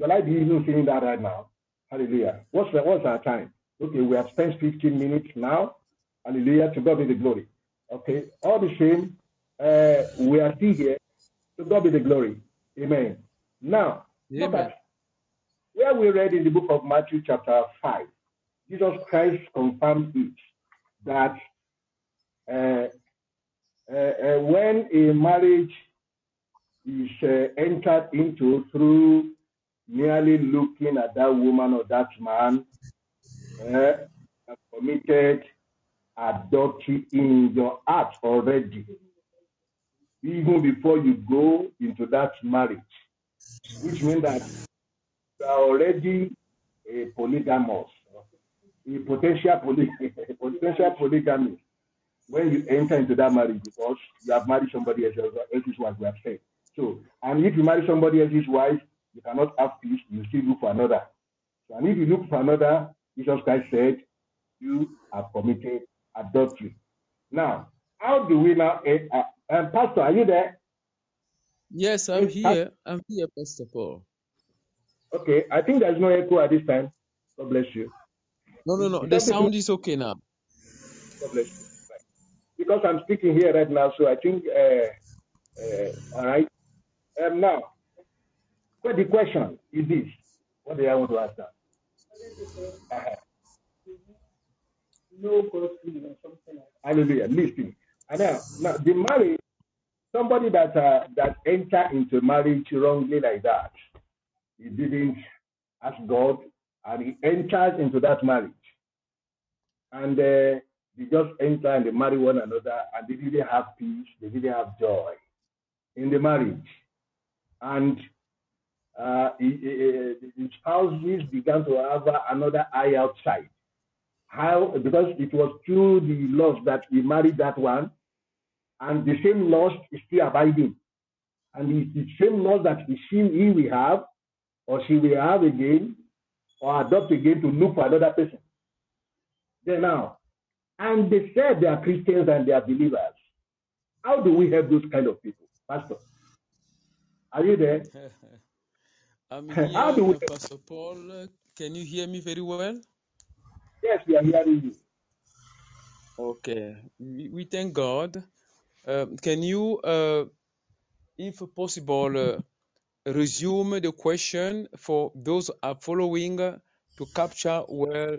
shall I be even saying that right now? Hallelujah. What's the, what's our time? Okay, we have spent 15 minutes now. Hallelujah. To God be the glory. Okay. All the same, uh, we are still here. To God be the glory. Amen. Now, Amen. where we read in the book of Matthew, chapter 5. Jesus Christ confirmed it that uh, uh, uh, when a marriage is uh, entered into through merely looking at that woman or that man, uh, committed adultery in your heart already, even before you go into that marriage, which means that you are already a polygamous, a potential poly, a *laughs* potential polygamist when you enter into that marriage because you have married somebody else, else's wife, we have said. So, and if you marry somebody else's wife, you cannot have peace, you still look for another. So, and if you look for another, Jesus Christ said, you have committed adultery. Now, how do we now, eh, um, Pastor, are you there? Yes, I'm Yes, Pastor. here. I'm here, Pastor Paul. Okay, I think there's no echo at this time. God bless you. No, no, no. Is The everything? sound is okay now. God bless you. Right. Because I'm speaking here right now, so I think, uh, uh, all right. Um, now, but the question is this: What do I want to ask now? Uh-huh. No grocery or something like Hallelujah. Listen. And now, the marriage, somebody that uh, that enter into marriage wrongly like that, he didn't ask God, and he enters into that marriage, and uh, they just enter and they marry one another, and they didn't have peace, they didn't have joy in the marriage, and uh, he- he- he- the spouses began to have another eye outside. How? Because it was through the love that he married that one, and the same lust is still abiding, and it's the same lust that he, she, he will have, or she will have again, or adopt again to look for another person. Then now, and they said they are Christians and they are believers. How do we help those kind of people, Pastor? Are you there? *laughs* I'm How here, do we? Pastor Paul. Can you hear me very well? Yes, we are hearing you. Okay. We, we thank God. Um, can you, uh, if possible, uh, resume the question for those are following uh, to capture well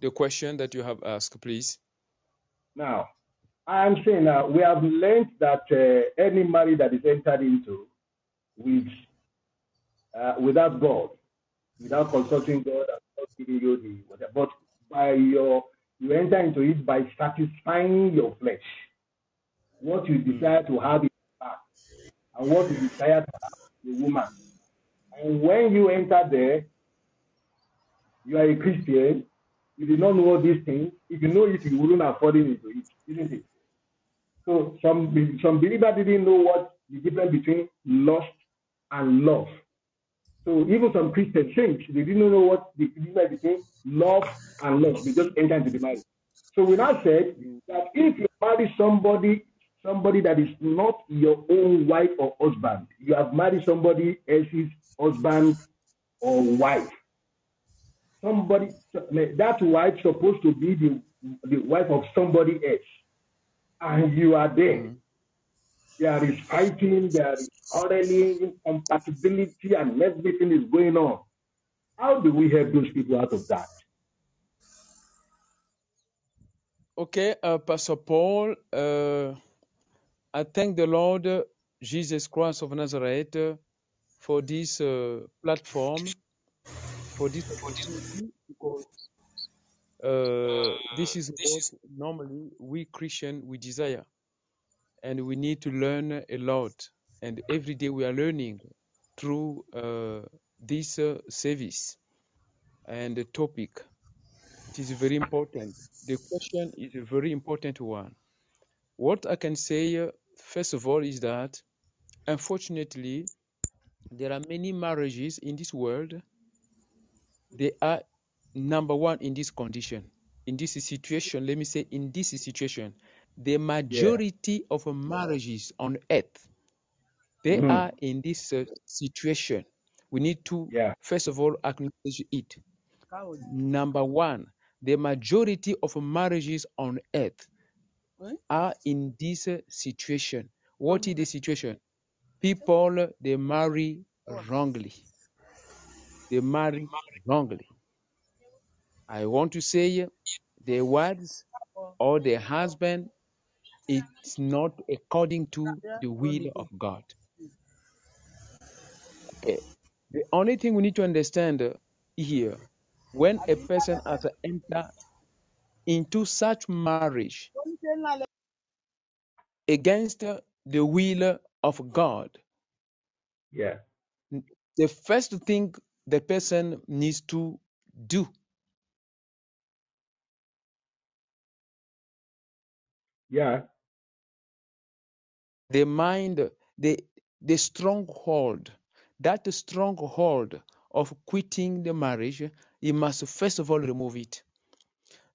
the question that you have asked, please? Now, I am saying now we have learned that uh, any marriage that is entered into with uh, without God, without consulting God and not giving you the but by your you enter into it by satisfying your flesh, what you desire to have your heart, and what you desire to have in a woman. And when you enter there, you are a Christian. You did not know these things. If you know it, you wouldn't have fallen into it, isn't it? So some some believers didn't know what the difference between lust and love. So even some Christian saints, they didn't know what the difference between love and lust. They just enter into the marriage. So we now said that if you marry somebody, somebody that is not your own wife or husband, you have married somebody else's husband or wife. Somebody that wife supposed to be the, the wife of somebody else, and you are there. Mm. There is fighting, there is quarreling, incompatibility, and everything is going on. How do we help those people out of that? Okay, uh, Pastor Paul, uh, I thank the Lord uh, Jesus Christ of Nazareth uh, for this uh, platform, for this opportunity, because uh, this is what normally we Christian we desire, and we need to learn a lot. and every day we are learning through uh, this uh, service and the topic. It is very important. The question is a very important one. What I can say, first of all, is that unfortunately, there are many marriages in this world. They are number one in this condition, in this situation. Let me say, in this situation, the majority of marriages on earth they Mhm. are in this uh, situation. We need to Yeah. first of all acknowledge it. Number one, the majority of marriages on earth Hmm? are in this situation. What is the mm-hmm. situation? People they marry wrongly. They marry wrongly. I want to say the wives or the husband it's not according to the will of God. Okay. The only thing we need to understand here, when a person has entered into such marriage against the will of God, Yeah. the first thing the person needs to do Yeah. the mind, the the stronghold, that stronghold of quitting the marriage, you must first of all remove it.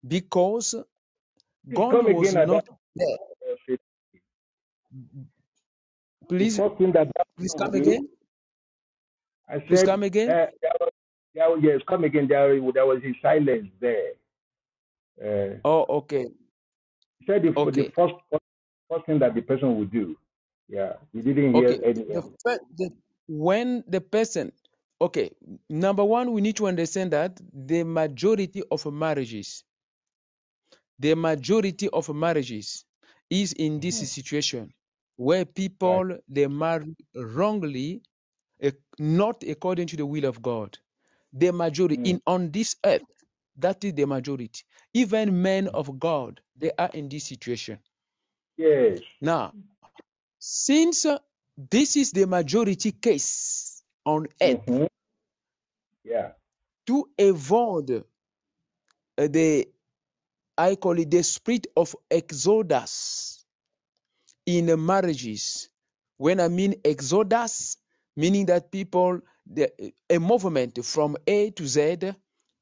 Because Please God come was again at not that. there. The Please, first thing that please come again. I Please said, come again. uh, there was, there was, yes, come again. There, there was a silence there. Uh, Oh, okay, he said the, the okay, first first thing that the person would do. Yeah, we didn't hear okay. any. The, fir- the when the person, okay, number one, we need to understand that the majority of marriages, the majority of marriages is in this situation where Right. people they marry wrongly, eh, not according to the will of God. The majority Mm. in on this earth, that is the majority. Even men of God, they are in this situation. Yes. Now, since uh, this is the majority case on earth, hmm Yeah. to avoid uh, the I call it the spirit of exodus in marriages. When I mean exodus, meaning that people the, a movement from A to Z,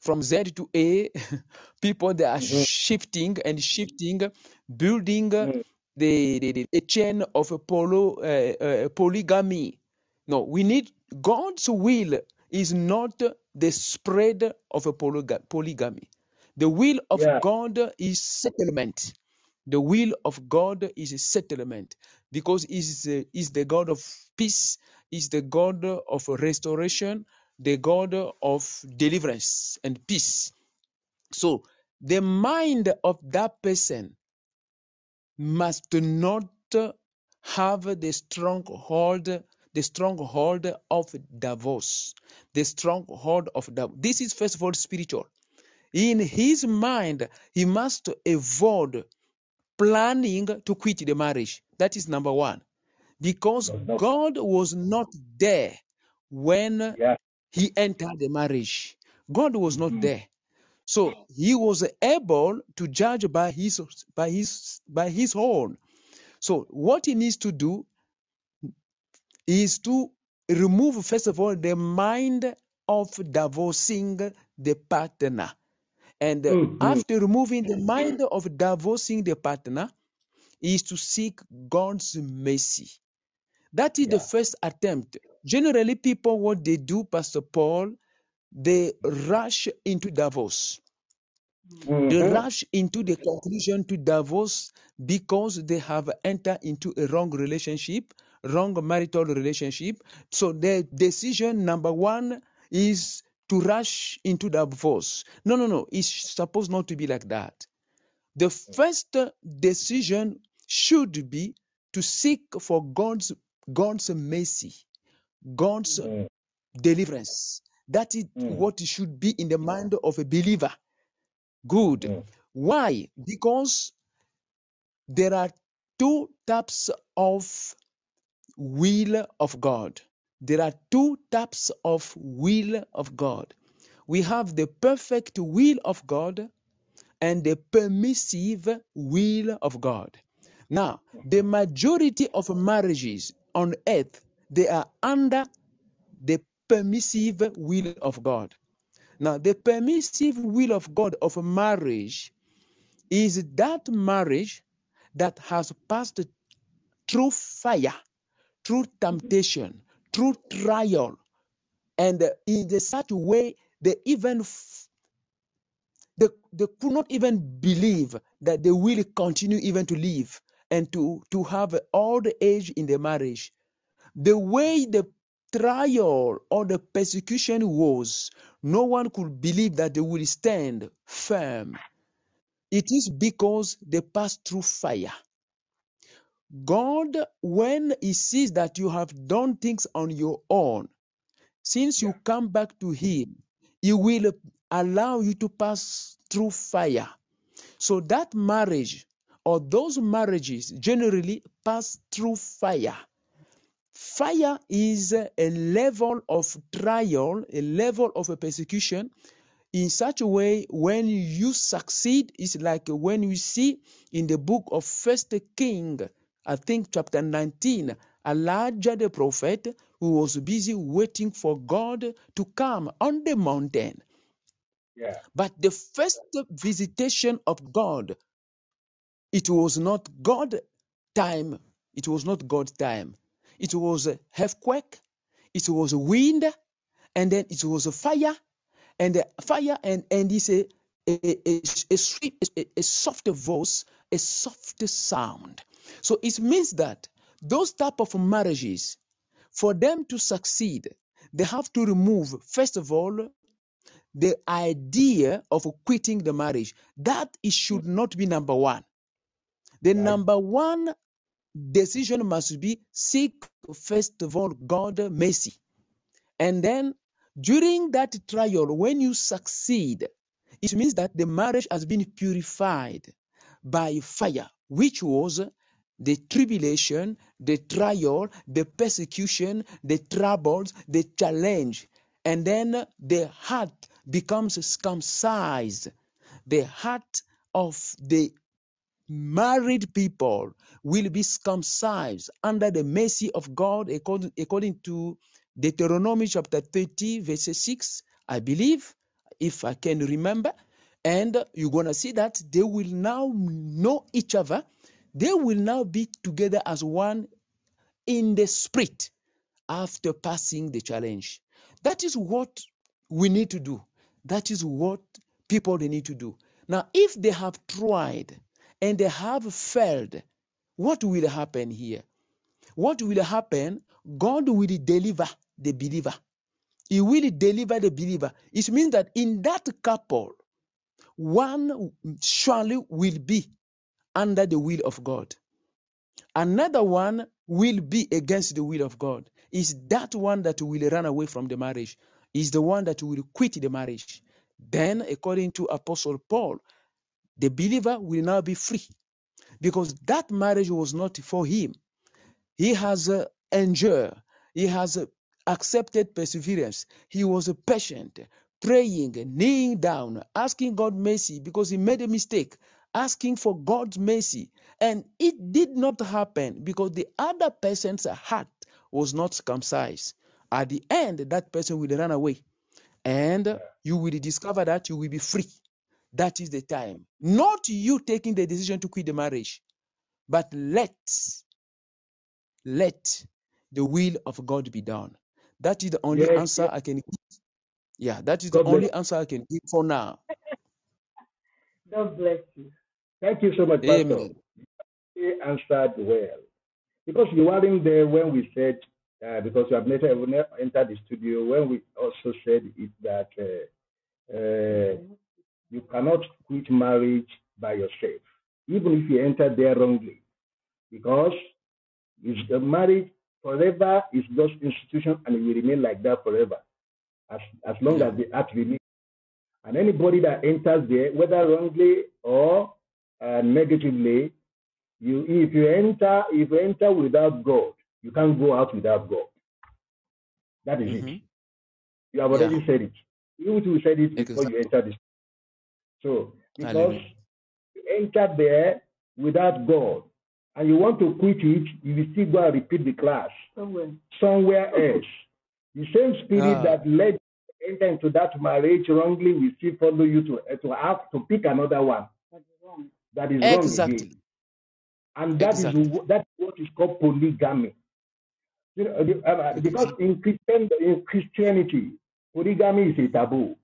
from Z to A, *laughs* people they are hmm shifting and shifting, building mm the, the, the a chain of a polo, uh, uh, polygamy. No, we need God's will is not the spread of a polyga- polygamy. The will of Yeah. God is settlement. The will of God is a settlement because is uh, is the God of peace, is the God of restoration, the God of deliverance and peace. So the mind of that person must not have the stronghold, the stronghold of divorce, the stronghold of divorce. This is first of all spiritual. In his mind, he must avoid planning to quit the marriage. That is number one. Because not. God was not there when Yeah. he entered the marriage. God was not hmm there. So he was able to judge by his by his by his own. So what he needs to do is to remove first of all the mind of divorcing the partner. And uh, hmm after removing the mind of divorcing the partner, is to seek God's mercy. That is the first attempt. Generally, people, what they do, Pastor Paul, they rush into divorce. They hmm rush into the conclusion to divorce because they have entered into a wrong relationship, wrong marital relationship. So their decision number one is to rush into the divorce. No, no, no. It's supposed not to be like that. The first decision should be to seek for God's God's mercy, God's mm deliverance. That is Mm. what should be in the mind of a believer. Good. Mm. Why? Because there are two types of will of God. There are two types of will of God. We have the perfect will of God and the permissive will of God. Now, the majority of marriages on earth, they are under the permissive will of God. Now, the permissive will of God of marriage is that marriage that has passed through fire, through temptation, through trial, and in such a way they even they, they could not even believe that they will continue even to live and to to have old age in the marriage. The way the trial or the persecution was no one could believe that they will stand firm. It is because they passed through fire god when he sees that you have done things on your own since you come back to him he will allow you to pass through fire. So that marriage or those marriages generally pass through fire. Fire is a level of trial a level of a persecution in such a way when you succeed it's like when you see in the book of first king i think chapter 19 elijah the prophet who was busy waiting for god to come on the mountain. Yeah. but the first visitation of god it was not god time. It was not god time. It was a earthquake. It was a wind. And then it was a fire. And the fire and and it's a a, a, a sweet a, a soft voice a soft sound so it means that those type of marriages for them to succeed they have to remove first of all the idea of quitting the marriage that it should not be number one the Right. number one decision must be seek first of all god mercy and then during that trial, when you succeed, it means that the marriage has been purified by fire, which was the tribulation, the trial, the persecution, the troubles, the challenge. And then the heart becomes circumcised. The heart of the married people will be circumcised under the mercy of God according, according to Deuteronomy chapter 30, verse 6, I believe, if I can remember. And you're going to see that they will now know each other. They will now be together as one in the spirit after passing the challenge. That is what we need to do. That is what people they need to do. Now, if they have tried and they have failed, what will happen here? What will happen? God will deliver the believer. He will deliver the believer. It means that in that couple, one surely will be under the will of God. Another one will be against the will of God. Is that one that will run away from the marriage? Is the one that will quit the marriage? Then, according to Apostle Paul, the believer will now be free because that marriage was not for him. He has uh, endured, he has uh, accepted perseverance, he was a patient, praying, kneeling down, asking God mercy because he made a mistake, asking for God's mercy. And it did not happen because the other person's heart was not circumcised. At the end, that person will run away. And you will discover that you will be free. That is the time. Not you taking the decision to quit the marriage, but let let the will of God be done. That is the only Yes, answer yes. I can give. Yeah, that is the God bless. only answer I can give for now. *laughs* God bless you. Thank you so much, Pastor. Amen. You answered well. Because you weren't there when we said, uh, because you have never, entered the studio, when we also said it that uh, uh, you cannot quit marriage by yourself, even if you enter there wrongly, because it's the marriage forever is just institution and it will remain like that forever, as as long as the act remains. And anybody that enters there, whether wrongly or uh, negatively, you if you enter if you enter without God, you can't go out without God. That is it. Mhm. You have already Yeah. said it. You two said it before you Exactly. entered this. So because you entered there without God and you want to quit it, you will still go and repeat the class Somewhere. somewhere else. The same spirit Ah. that led you to enter into that marriage wrongly will still follow you to, to have to pick another one That's wrong. That is wrong Exactly. again. And that is Exactly. wh- that's what is called polygamy. You know, the- uh, because Exactly. in Christian in Christianity, polygamy is a taboo.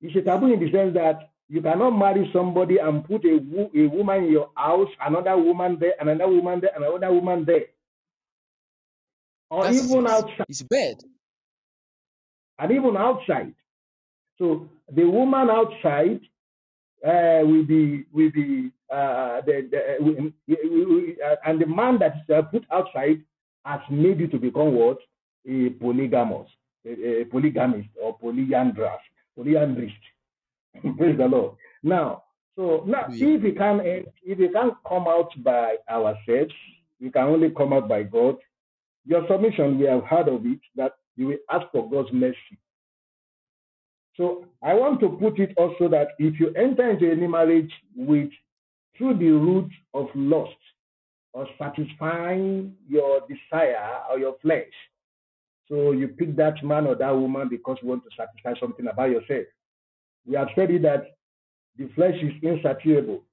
It's a taboo in the sense that you cannot marry somebody and put a, wo- a woman in your house, another woman there, another woman there, another woman there, or That's even outside, it's bad. and even outside. So the woman outside uh, will be will be uh, the, the we- we- we- uh, and the man that is uh, put outside has made you to become what a polygamous, a, a polygamist or polyandrous, polyandrist. *laughs* Praise the Lord. Now, so now Hallelujah. if we can if we can't come out by ourselves, we can only come out by God. Your submission, we have heard of it, that you will ask for God's mercy. So I want to put it also that if you enter into any marriage with through the root of lust or satisfying your desire or your flesh, so you pick that man or that woman because you want to satisfy something about yourself. We have said it that the flesh is insatiable,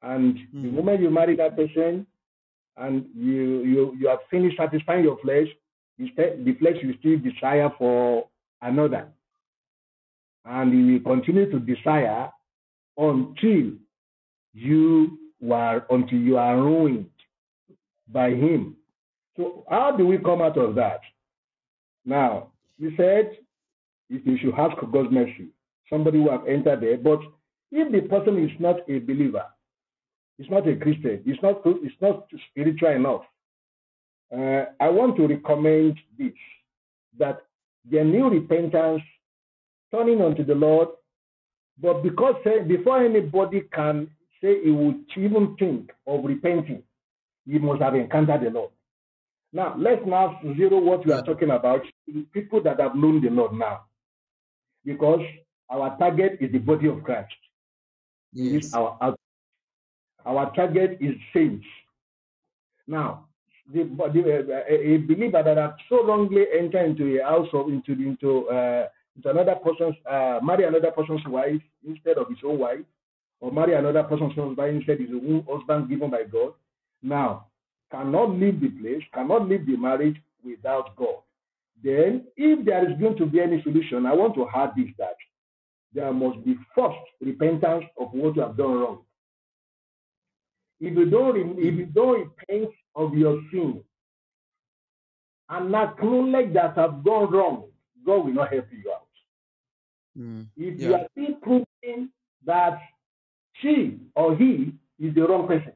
and the Mhm. moment you marry that person and you you you have finished satisfying your flesh, the flesh will still desire for another and you will continue to desire until you are until you are ruined by him. So how do we come out of that? Now, we said if you should ask God's mercy, somebody who have entered there, but if the person is not a believer, it's not a Christian, it's not it's not spiritual enough. Uh, I want to recommend this that genuine repentance turning unto the Lord, but because before anybody can say he would even think of repenting, he must have encountered the Lord. Now, let's now zero what we are talking about people that have known the Lord now, because our target is the body of Christ. Yes. our our target is saints. Now, the, the, uh, a believer that have so wrongly entered into a house of into into uh, into another person's uh, marry another person's wife instead of his own wife, or marry another person's husband instead of his own husband given by God. Now, cannot leave the place, cannot leave the marriage without God. Then, if there is going to be any solution, I want to add this that there must be first repentance of what you have done wrong. If you don't, if you don't repent of your sin and acknowledge that have gone wrong, God will not help you out. Mm. If you are still proving that she or he is the wrong person,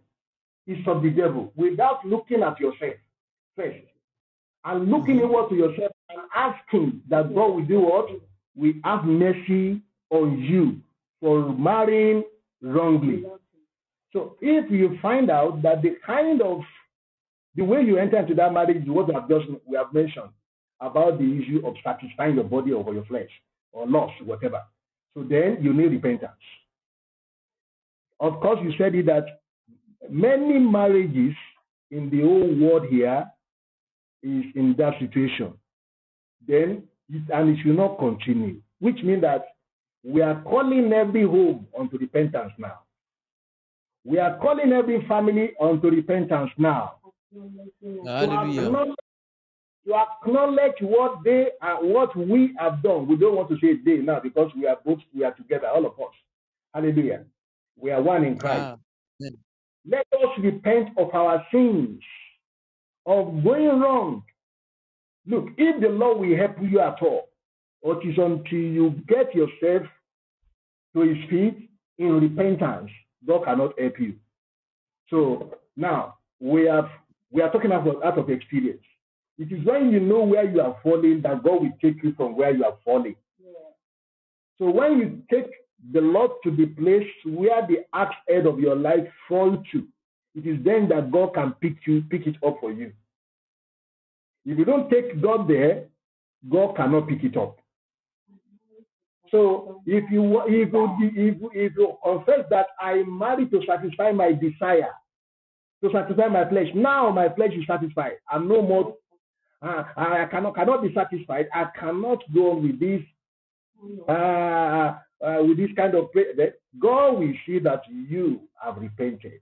is of the devil, without looking at yourself first and looking Mhm. inward to yourself and asking that God will do what? We have mercy on you for marrying wrongly. So if you find out that the kind of the way you enter into that marriage is what we have just we have mentioned about the issue of satisfying your body over your flesh or lust, whatever. So then you need repentance. Of course, you said it that many marriages in the whole world here is in that situation. Then it, and it should not continue, which means that we are calling every home unto repentance now. We are calling every family unto repentance now. Hallelujah. acknowledge, to acknowledge what they are, what we have done. We don't want to say they now because we are both we are together, all of us. Hallelujah. We are one in Christ. Ah. Let us repent of our sins, of going wrong. Look, if the Lord will help you at all, or it is until you get yourself to his feet in repentance, God cannot help you. So now we have we are talking about out of experience. It is when you know where you are falling that God will take you from where you are falling. So when you take the Lord to the place where the axe head of your life fall to, it is then that God can pick you, pick it up for you. If you don't take God there, God cannot pick it up. So if you if you if you, if you confess that I married to satisfy my desire, to satisfy my flesh, now my flesh is satisfied. I'm no more. Uh, I cannot cannot be satisfied. I cannot go with this uh, uh, with this kind of prayer. God will see that you have repented.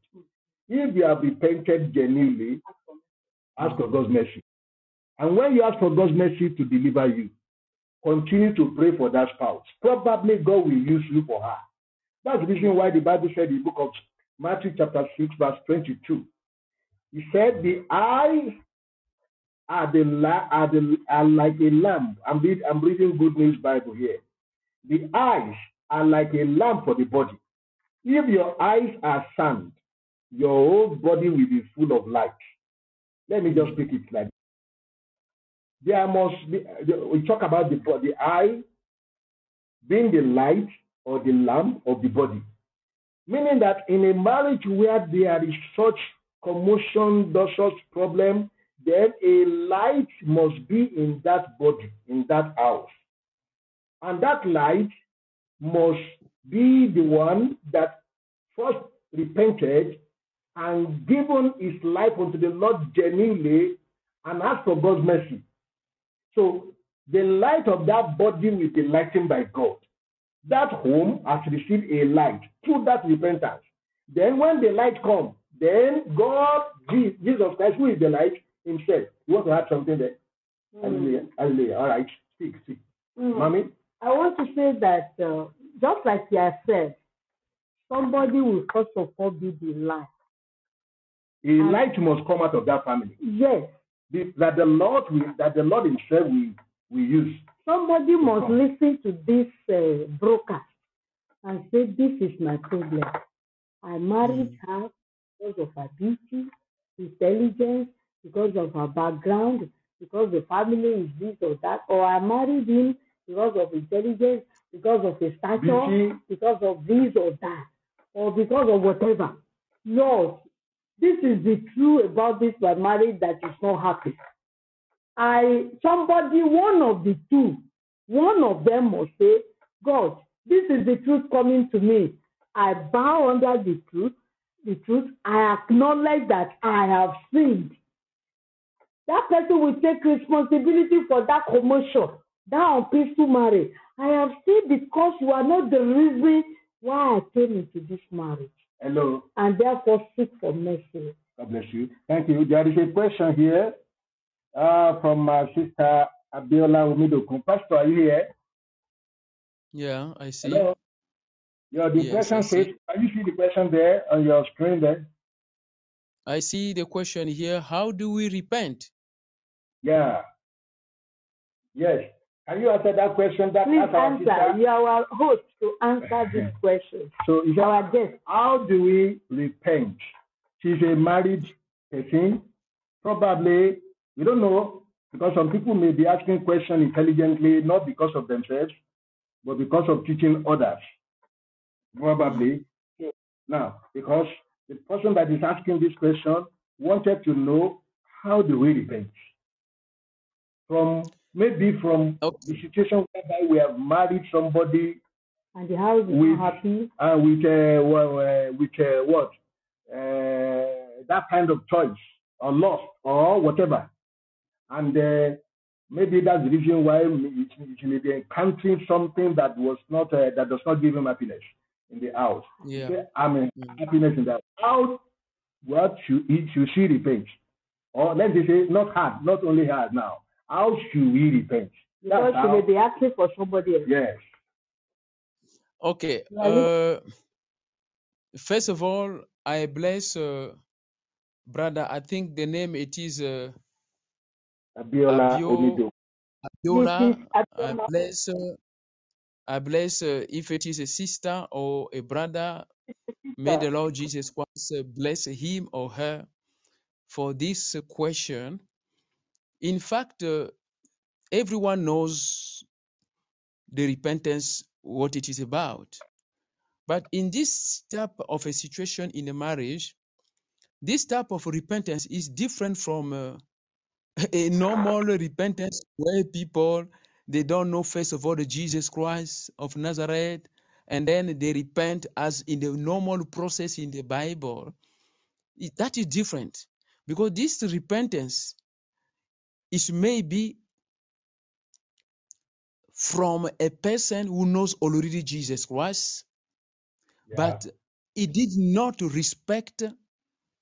If you have repented genuinely, ask for God's mercy. And when you ask for God's mercy to deliver you, continue to pray for that spouse. Probably God will use you for her. That's the reason why the Bible said in the book of Matthew chapter 6, verse 22. He said, The eyes are the are the are like a lamp. I'm read, I'm reading Good News Bible here. The eyes are like a lamp for the body. If your eyes are sand, your whole body will be full of light. Let me just speak it like there must be we talk about the body eye being the light or the lamp of the body meaning that in a marriage where there is such commotion there's such problem then a light must be in that body in that house and that light must be the one that first repented and given his life unto the Lord genuinely and asked for God's mercy. So the light of that body will be lightened by God. That home has received a light through that repentance. Then when the light comes, then God, Jesus Christ, who is the light himself. You want to add something there? Hallelujah. Hallelujah. All right. Speak, speak. Mm. Mommy? I want to say that uh, just like you have said, somebody will first of all be the light. A light must come out of that family. Yes, The- that the Lord will, that the Lord Himself will, will use. somebody must come. listen to this uh, broadcast and say, This is my problem. I married her because of her beauty, intelligence, because of her background, because the family is this or that, or I married him because of intelligence, because of his stature, because of this or that, or because of whatever. Lord, this is the truth about this my marriage that is not happy. I somebody, one of the two, one of them must say, God, this is the truth coming to me. I bow under the truth, the truth. I acknowledge that I have sinned. That person will take responsibility for that commotion, that unpeaceful marriage. I have sinned because you are not the reason why I came into this marriage, Hello. and therefore seek for mercy. God bless you. Thank you. There is a question here uh, from uh, Sister Abiola Omidokun. Pastor, are you here? Yeah, I see. Hello. Yeah, the Yes, question I says, see. can you see the question there on your screen there? I see the question here. How do we repent? Yeah. Yes. Can you answer that question? That Please answer. sister. You are our host to answer this *laughs* question. So is Our guest. how do we repent? She's a married person. Probably, we don't know, because some people may be asking questions intelligently, not because of themselves, but because of teaching others. Probably. Now, because the person that is asking this question wanted to know how do we repent? From maybe from Okay. the situation whereby we have married somebody And the house is With- not happy. uh, with uh, well, uh, with uh, what uh, that kind of choice or loss or whatever, and uh, maybe that's the reason why it, it may be encountering something that was not uh, that does not give him happiness in the house. Yeah. Say, I mean Mm. happiness in the house. what should he, should she repent? Or let me say not hard, not only hard now. How should we repent? Because That's she may be asking for somebody else. yes. Okay. Uh, first of all, I bless uh, brother. I think the name it is uh, Abiola Abio- Omido. Abiola. I bless. Uh, I bless uh, if it is a sister or a brother. May the Lord Jesus Christ uh, bless him or her for this question. In fact, uh, everyone knows the repentance, what it is about. But in this type of a situation in a marriage, this type of repentance is different from uh, *laughs* a normal repentance where people they don't know first of all the Jesus Christ of Nazareth, and then they repent as in the normal process in the Bible. That is different because this repentance is maybe from a person who knows already Jesus Christ, Yeah. but he did not respect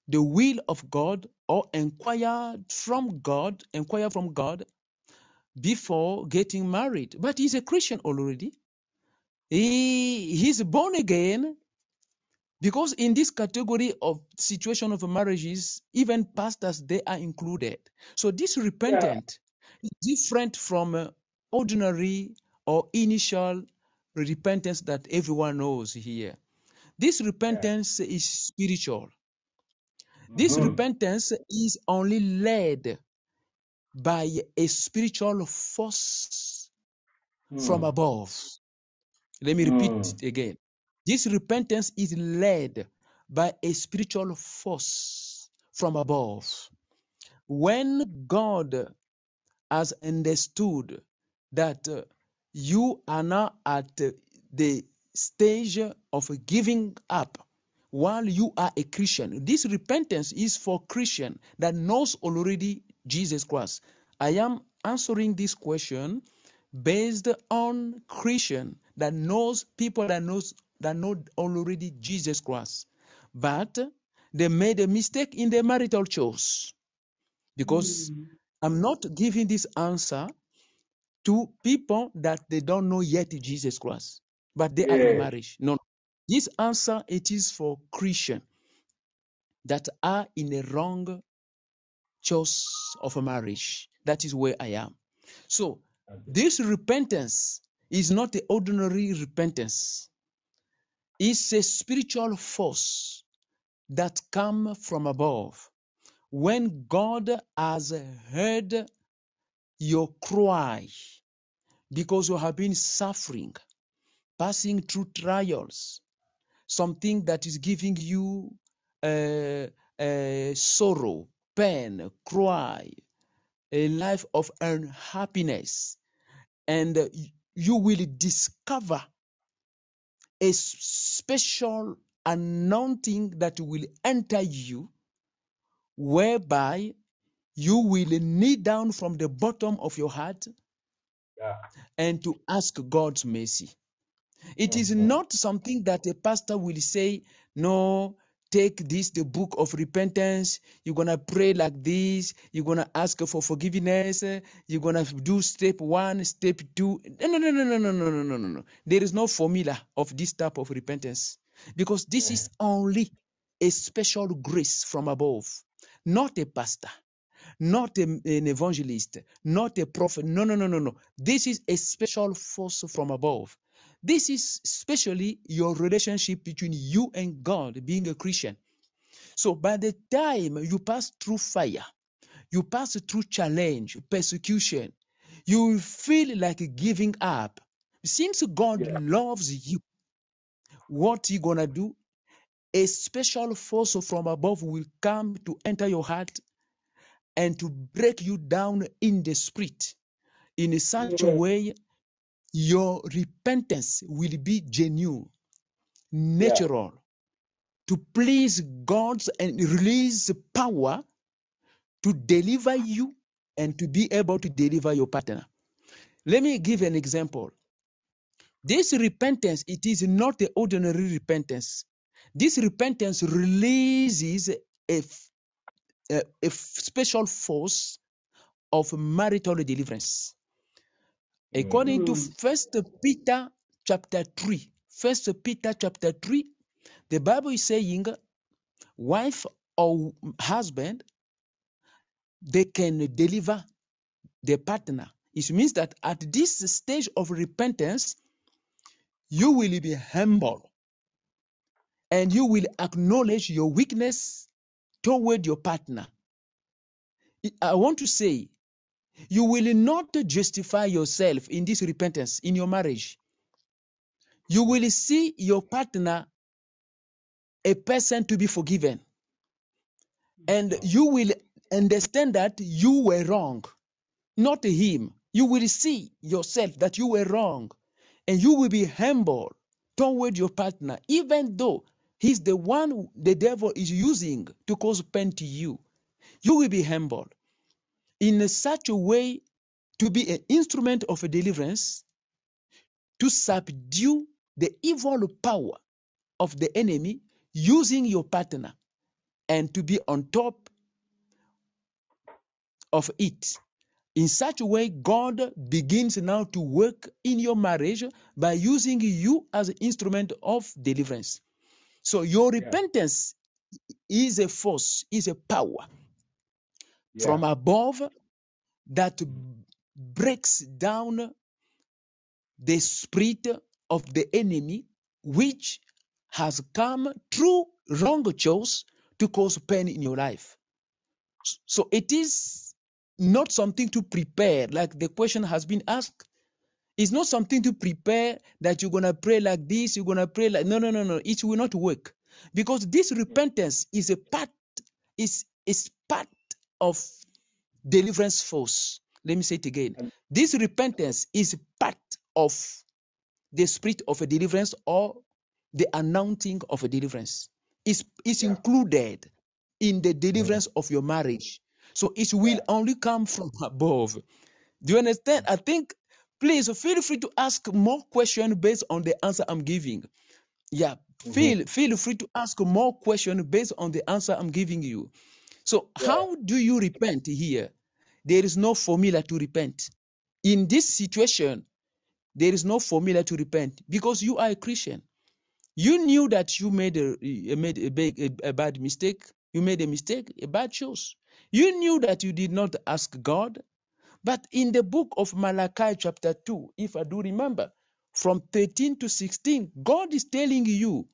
the will of God or inquire from God, inquire from God before getting married. But he's a Christian already. He he's born again because in this category of situation of marriages, even pastors they are included. So this repentant is different from uh, ordinary or initial repentance that everyone knows here. This repentance is spiritual. This Mhm. repentance is only led by a spiritual force from Mm. above. Let me repeat Mm. it again. This repentance is led by a spiritual force from above. When God has understood that uh, you are now at the stage of giving up while you are a Christian, this repentance is for Christian that knows already Jesus Christ. I am answering this question based on Christian that knows people that knows that know already Jesus Christ, but they made a mistake in their marital choice because Mm. I'm not giving this answer to people that they don't know yet Jesus Christ, but they are in marriage. No, this answer it is for Christian that are in a wrong choice of a marriage. That is where I am. So Okay. this repentance is not the ordinary repentance. It's a spiritual force that come from above. When God has heard your cry because you have been suffering, passing through trials, something that is giving you uh, uh, sorrow, pain, cry, a life of unhappiness, and you will discover a special anointing that will enter you, whereby you will kneel down from the bottom of your heart Yeah. and to ask God's mercy. It is not something that a pastor will say, no, take this, the book of repentance. You're going to pray like this. You're going to ask for forgiveness. eh, You're going to do step one, step two. No, no, no, no, no, no, no, no, no, no, no. There is no formula of this type of repentance because this is only a special grace from above, not a pastor not a- an evangelist, not a prophet. No, no, no, no, no. This is a special force from above. This is especially your relationship between you and God, being a Christian. So by the time you pass through fire, you pass through challenge, persecution, you will feel like giving up. Since God Yeah. loves you, what you gonna do? A special force from above will come to enter your heart and to break you down in the spirit in such a way your repentance will be genuine, Yeah. natural, to please God and release power to deliver you and to be able to deliver your partner. Let me give an example. This repentance, it is not the ordinary repentance. This repentance releases a, f- a- a f- special force of marital deliverance. Mm. according to first peter chapter 3 first peter chapter 3 the bible is saying wife or husband they can deliver their partner it means that at this stage of repentance you will be humble and you will acknowledge your weakness toward your partner i want to say you will not justify yourself in this repentance in your marriage you will see your partner a person to be forgiven and you will understand that you were wrong, not him. You will see yourself that you were wrong, and you will be humble toward your partner, even though he's the one the devil is using to cause pain to you. You will be humble in such a way to be an instrument of a deliverance to subdue the evil power of the enemy using your partner and to be on top of it. In such a way, God begins now to work in your marriage by using you as an instrument of deliverance. So your Yeah. repentance is a force, is a power Yeah. from above that breaks down the spirit of the enemy which has come through wrong choice to cause pain in your life. So it is not something to prepare, like the question has been asked. It's not something to prepare that you're gonna pray like this, you're gonna pray like no, no, no, no. It will not work because this repentance is a part, is is part of deliverance force. Let me say it again. This repentance is part of the spirit of a deliverance or the announcing of a deliverance. It's, is Yeah. included in the deliverance of your marriage. So it will only come from above. Do you understand? I think, please feel free to ask more questions based on the answer I'm giving. Yeah, Mhm. feel feel free to ask more questions based on the answer I'm giving you. So, Yeah. how do you repent here? There is no formula to repent. In this situation, there is no formula to repent because you are a Christian. You knew that you made a made a, big, a, a bad mistake. You made a mistake, a bad choice. You knew that you did not ask God. But in the book of Malachi, chapter 2, if I do remember, from 13 to 16, God is telling you,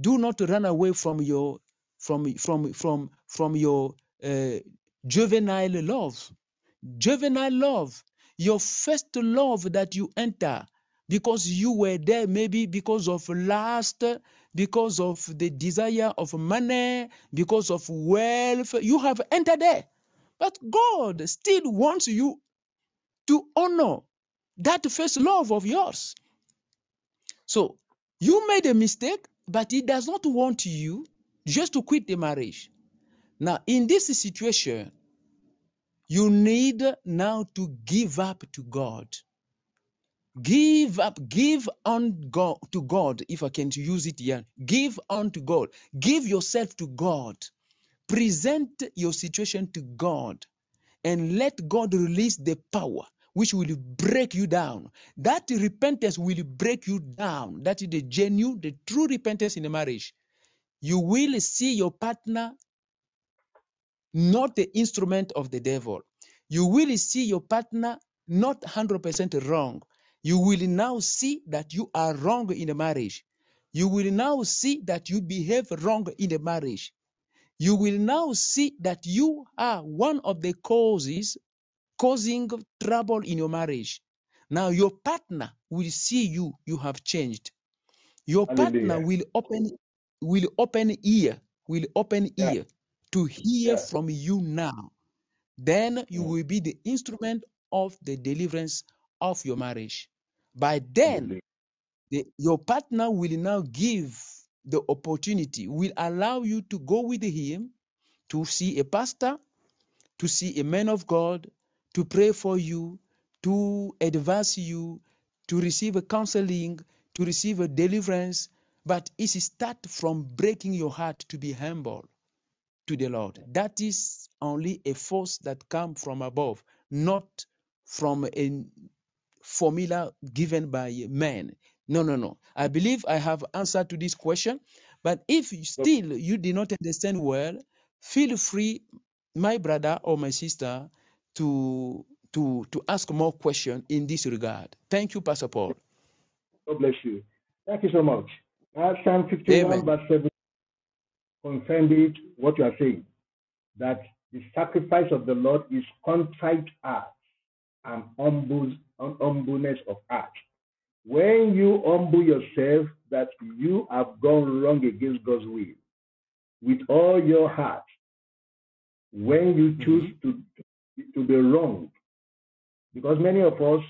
do not run away from your from from from from your uh, juvenile love juvenile love, your first love that you enter because you were there maybe because of lust, because of the desire of money, because of wealth, you have entered there. But God still wants you to honor that first love of yours. So you made a mistake, but He does not want you just to quit the marriage. Now, in this situation, you need now to give up to God. Give up, give on God to God, if I can use it here. Give unto God. Give yourself to God. Present your situation to God and let God release the power which will break you down. That repentance will break you down. That is the genuine, the true repentance in a marriage. You will see your partner not the instrument of the devil. You will see your partner not 100% wrong. You will now see that you are wrong in the marriage. You will now see that you behave wrong in the marriage. You will now see that you are one of the causes causing trouble in your marriage. Now your partner will see you, you have changed. Your partner will open will open ear, will open Yeah. ear to hear Yeah. from you now. Then you Mm. will be the instrument of the deliverance of your marriage. By then, Hallelujah. the, your partner will now give the opportunity, will allow you to go with him to see a pastor, to see a man of God, to pray for you, to advise you, to receive a counseling, to receive a deliverance. But it start from breaking your heart to be humble to the Lord. That is only a force that comes from above, not from a formula given by man. No, no, no. I believe I have answered to this question. But if you still you did not understand well, feel free, my brother or my sister, to to to ask more questions in this regard. Thank you, Pastor Paul. God bless you. Thank you so much. Uh, Psalm 51, Amen. verse 7 confirmed it, what you are saying, that the sacrifice of the Lord is contrite heart and humble, humbleness of heart. When you humble yourself that you have gone wrong against God's will, with all your heart, when you choose to, to be wrong. Because many of us,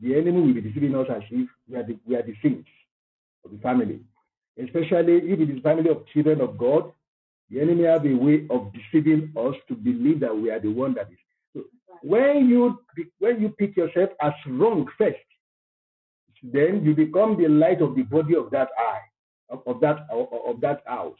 the enemy will be deceiving us as if we are the, we are the saints of the family. Especially if it is family of children of God, the enemy have a way of deceiving us to believe that we are the one that is. So when you when you pick yourself as wrong first, then you become the light of the body of that eye, of, of that of, of that house.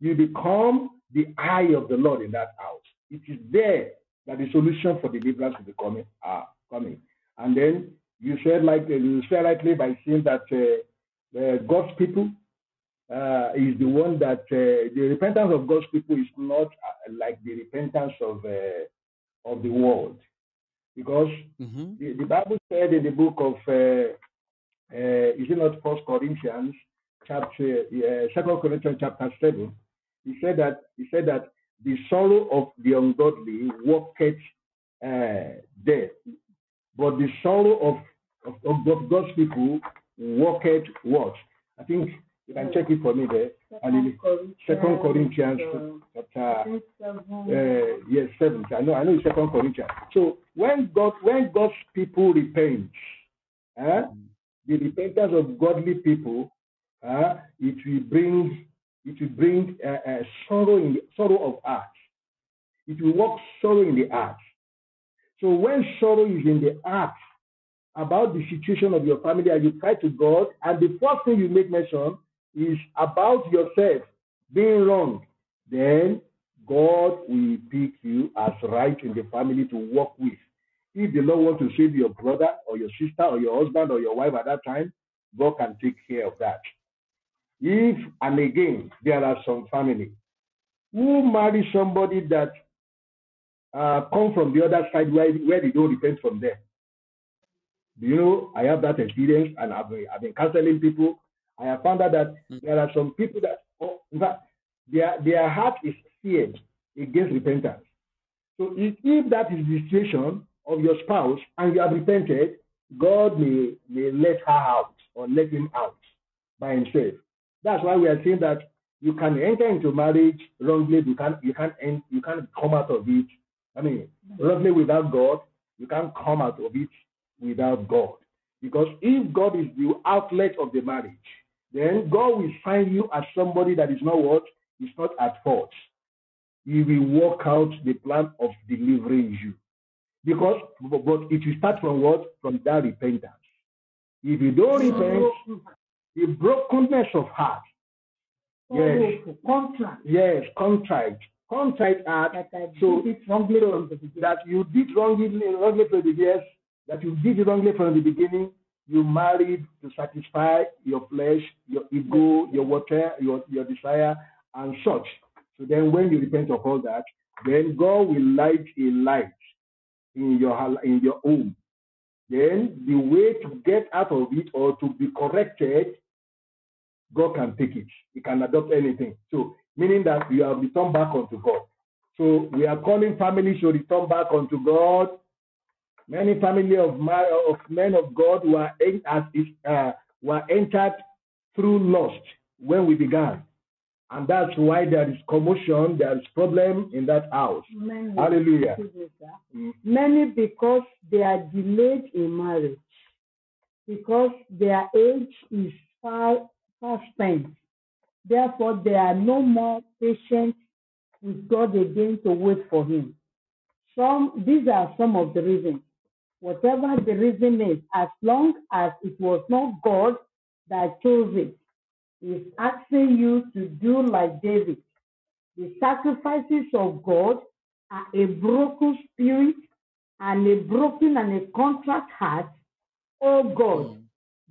You become the eye of the Lord in that house. It is there that the solution for deliverance will be coming. Are coming. And then you said like you said rightly by saying that uh, uh, God's people uh, is the one that uh, the repentance of God's people is not uh, like the repentance of uh, of the world, because Mhm. the, the Bible said in the book of uh, uh, is it not First Corinthians chapter uh, Second Corinthians chapter seven? He said that he said that the sorrow of the ungodly worketh uh, death, but the sorrow of, of of God's people worketh what? I think you can check it for me there. And in Second Corinthians uh, chapter uh, yes, seven. I know, I know it's second Corinthians. So when God, when God's people repent, uh, the repentance of godly people, uh, it will bring, it will bring uh, uh, sorrow in sorrow of heart. It will work sorrow in the heart. So when sorrow is in the heart about the situation of your family, and you cry to God, and the first thing you make mention is about yourself being wrong, then God will pick you as right in the family to work with. If the Lord wants to save your brother or your sister or your husband or your wife at that time, God can take care of that. If and again there are some family who marry somebody that uh, come from the other side where, where they don't repent from them. Do you know? I have that experience, and I've been, I've been counseling people. I have found out that Mm. there are some people that, oh, in fact, their their heart is seared against repentance. So if, if that is the situation of your spouse and you have repented, God may may let her out or let him out by himself. That's why we are saying that you can enter into marriage wrongly. You can't you can't en- you can't come out of it. I mean, wrongly without God, you can't come out of it without God. Because if God is the outlet of the marriage, then God will find you as somebody that is not what is not at fault. He will work out the plan of delivering you. Because but it will start from what? From that repentance. If you don't repent, the brokenness of heart, yes. Contract. yes, contrite, contrite heart, That So- it wrongly so from the beginning. that you did wrongly, wrongly from the yes, that you did wrongly from the beginning. You married to satisfy your flesh, your ego, your water, your, your desire, and such. So then, when you repent of all that, then God will light a light in your in your home. Then the way to get out of it or to be corrected, God can take it. He can adopt anything. So meaning that you have returned back unto God. So we are calling families to return back unto God. Many family of of men of God were as uh, were entered through lust when we began, and that's why there is commotion, there is problem in that house. Many, Hallelujah. me. Mm. Many because they are delayed in marriage, because their age is far, far spent. Therefore, they are no more patient with God again to wait for Him. Some, these are some of the reasons. Whatever the reason is, as long as it was not God that chose it, is asking you to do like David. The sacrifices of God are a broken spirit and a broken and a contrite heart. Oh God, mm.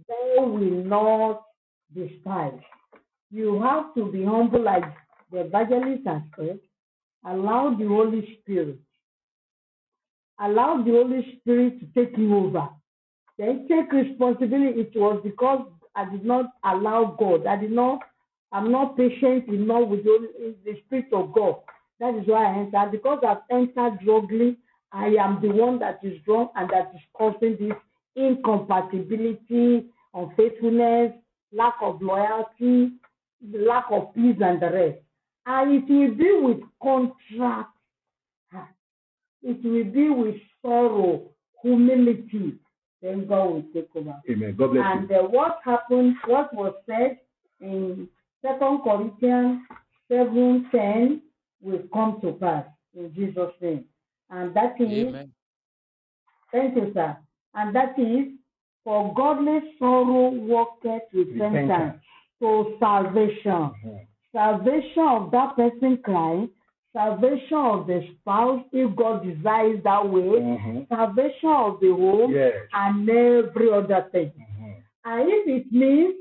thou will not despise. You have to be humble, like the evangelist has said. Allow the Holy Spirit. Allow the Holy Spirit to take you over. Then take responsibility. It was because I did not allow God. I did not. I'm not patient enough with the, Spirit of God. That is why I entered. Because I've entered wrongly, I am the one that is wrong and that is causing this incompatibility, unfaithfulness, lack of loyalty, lack of peace, and the rest. And it will be with contract it will be with sorrow, humility. Then God will take over. Amen. God bless And you. uh, what happened, what was said in Second Corinthians 7 10 will come to pass in Jesus' name. And that is, Amen. thank you, sir. And that is, for godly sorrow worketh repentance Repentance. to salvation. Mhm. Salvation of that person crying, salvation of the spouse if God desires that way, Mhm. salvation of the home, Yes. and every other thing. Mhm. And if it means,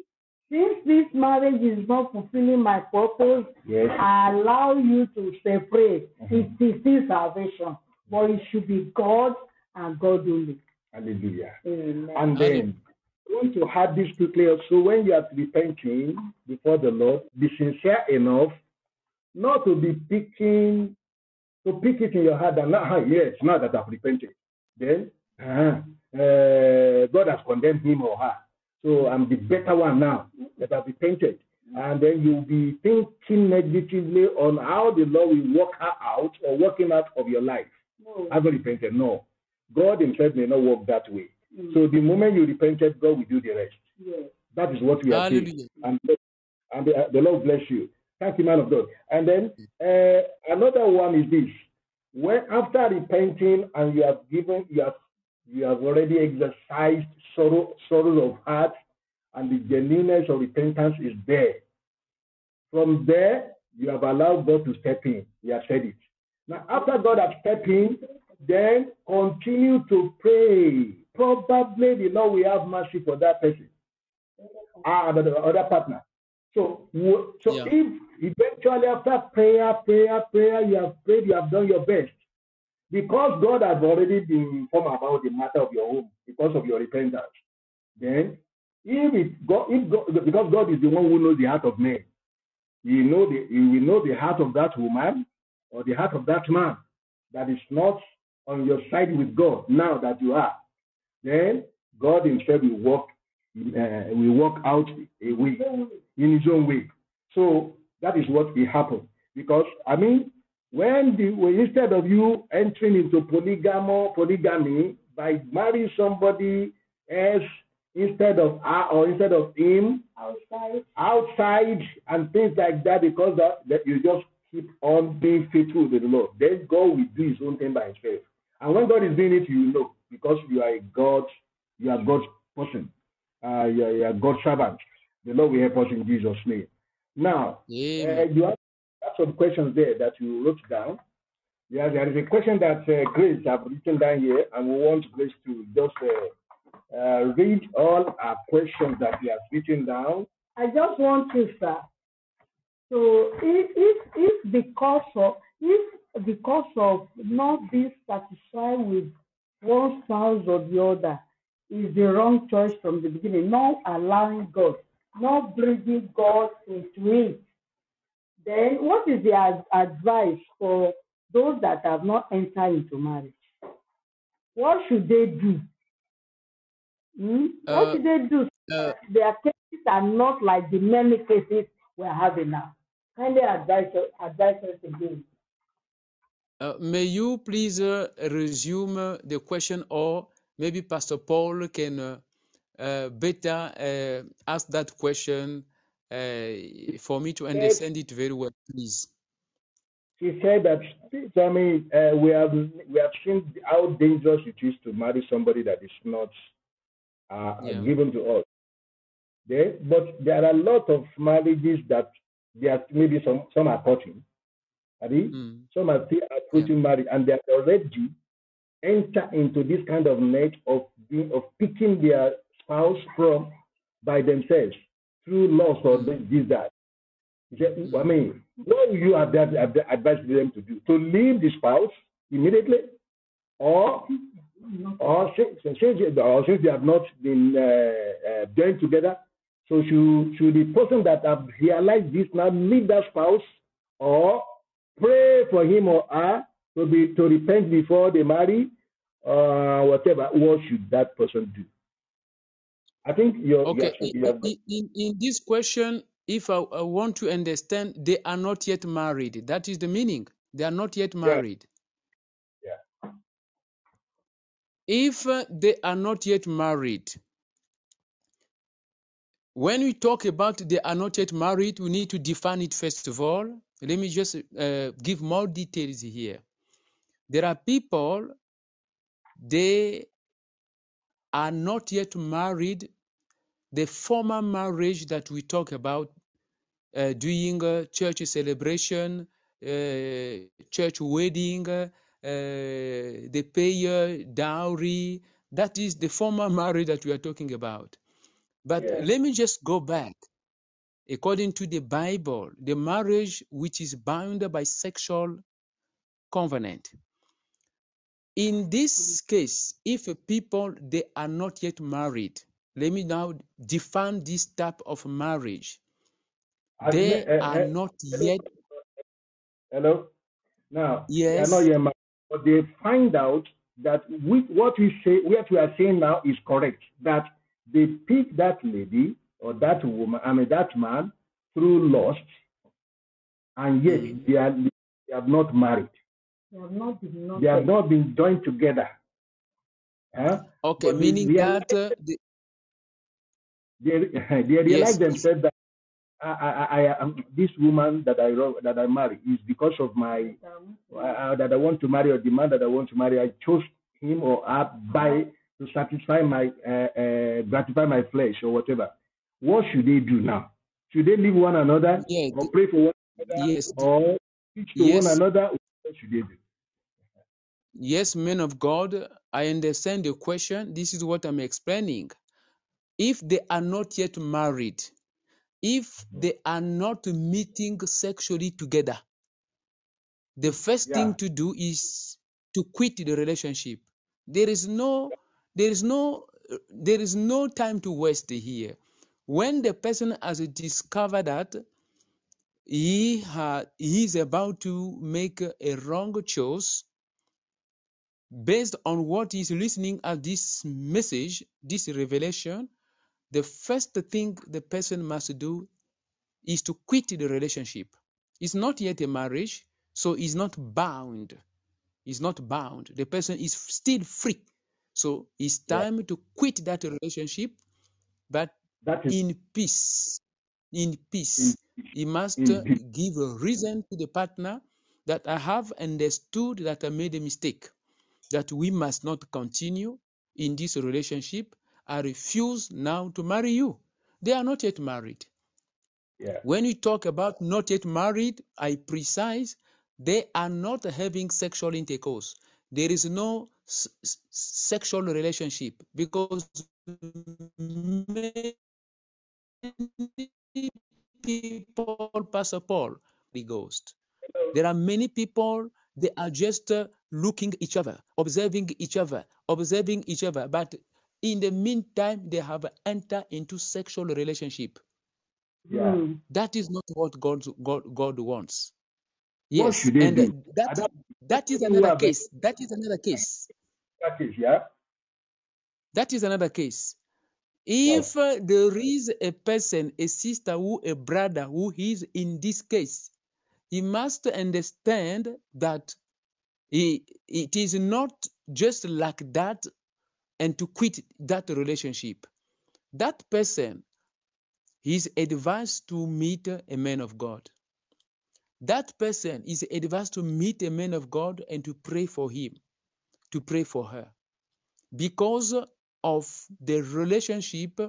since this marriage is not fulfilling my purpose, Yes. I allow you to separate. Mhm. It is still salvation, but it should be God and God only. Hallelujah. Amen. And then I want to add this quickly also when you are repenting before the Lord, be sincere enough not to be picking, to pick it in your heart and now, yes, now that I've repented, then uh, uh, God has condemned him or her. So I'm the better one now that I've repented. And then you'll be thinking negatively on how the Lord will work her out or work him out of your life. No. I've repented. No. God himself may not work that way. Mm. So the moment you repented, God will do the rest. Yes. That is what we are saying. And, and the, the Lord bless you. Thank you, man of God. And then uh, another one is this: when after repenting and you have given, you have you have already exercised sorrow, sorrow of heart, and the genuineness of repentance is there. From there, you have allowed God to step in. You have said it. Now, after God has stepped in, then continue to pray. Probably the Lord will have mercy for that person, ah, the, the other partner. So, so Yeah. if eventually after prayer, prayer, prayer, you have prayed, you have done your best, because God has already been informed about the matter of your home because of your repentance. Then, if it God, if God, because God is the one who knows the heart of man, He know the He will know the heart of that woman or the heart of that man that is not on your side with God now that you are. Then God Himself will work uh, will work out a way in His own way. So that is what will happen. Because I mean, when the when instead of you entering into polygamy, polygamy by marrying somebody else instead of her or instead of him Outside. outside and things like that, because that, that you just keep on being faithful to the Lord, then God will do His own thing by Himself. And when God is doing it, you know because you are a God, you are God's person, uh, you, are, you are God's servant. The Lord will help us in Jesus' name. Now, uh, you have, have some questions there that you wrote down. Yeah, there is a question that uh, Grace have written down here, and we want Grace to just uh, uh, read all our questions that he has written down. I just want to, sir. So if if if because of if because of not being satisfied with one spouse or the other is the wrong choice from the beginning, not allowing God, not bringing God into it, then what is the ad- advice for those that have not entered into marriage? What should they do? Hmm? Uh, what should they do? Uh, their cases are not like the many cases we're having now. Kindly advise, advise us again. uh, may you please uh, resume uh, the question, or maybe Pastor Paul can uh, uh, better uh, ask that question uh, for me to understand it very well, please. she said that. Mean, uh, we have we have seen how dangerous it is to marry somebody that is not uh, Yeah. given to us. There, but there are a lot of marriages that there are maybe some some are cutting? Mm. some are still Yeah. approaching marriage, and they are already enter into this kind of net of being of picking their spouse from by themselves through lust or this that. He said, I mean, what will you have them to do? To leave the spouse immediately, or or since, since or since they have not been uh, uh, joined together, so should should the person that have realized this now leave that spouse or pray for him or her to be to repent before they marry, uh, whatever. What should that person do? I think you're, Okay, you're, i- in, in this question, if I, I want to understand, they are not yet married. That is the meaning. They are not yet married. yeah. if uh, they are not yet married, when we talk about they are not yet married, we need to define it first of all. Let me just uh, give more details here. There are people, they are not yet married. The former marriage that we talk about uh, doing a church celebration, uh, church wedding, uh, they pay dowry. That is the former *laughs* marriage that we are talking about. But Yeah. let me just go back. According to the Bible, the marriage which is bound by sexual covenant. In this case, if people they are not yet married, let me now define this type of marriage. They uh, are uh, not hello? yet Hello? Now, they are not yes, yet married, but they find out that we, what we say, what we are saying now is correct. That they pick that lady or that woman, I mean that man, through lust, and yet Mhm. they are they have not married. They have not been They have not been joined together. Huh? okay, But meaning realize, that uh, the, they, *laughs* they realize yes, themselves that I, I, I, I, this woman that I that I marry is because of my Um, uh, that I want to marry or the man that I want to marry, I chose him or her by to satisfy my uh, uh, gratify my flesh or whatever. What should they do now? Should they leave one another yes, or pray for one another yes, or teach to one another? Yes, men of God, I understand the question. This is what I'm explaining. If they are not yet married, if they are not meeting sexually together, the first Yeah, thing to do is to quit the relationship. There is no, there is no, there is no time to waste here. When the person has discovered that he ha, he is about to make a wrong choice based on what he's listening at this message, this revelation, the first thing the person must do is to quit the relationship. It's not yet a marriage, so he's not bound. He's not bound. The person is still free. So it's yeah. time to quit that relationship, but That is in peace. In peace. He must give a reason to the partner that I have understood that I made a mistake, that we must not continue in this relationship. I refuse now to marry you. They are not yet married. Yeah, When we talk about not yet married, I precise they are not having sexual intercourse. There is no s- sexual relationship because many people, Pastor Paul, the ghost. There are many people, they are just uh, looking each other, observing each other, observing each other. But in the meantime, they have entered into sexual relationship. yeah. hmm. That is not what God, God, God wants. What Yes, should they and do? that that is another case. That is another case. practice, yeah. That is another case. If there is a person, a sister, who a brother who is in this case, he must understand that he, it is not just like that and to quit that relationship. That person is advised to meet a man of God. That person is advised to meet a man of God and to pray for him, to pray for her. Because of the relationship,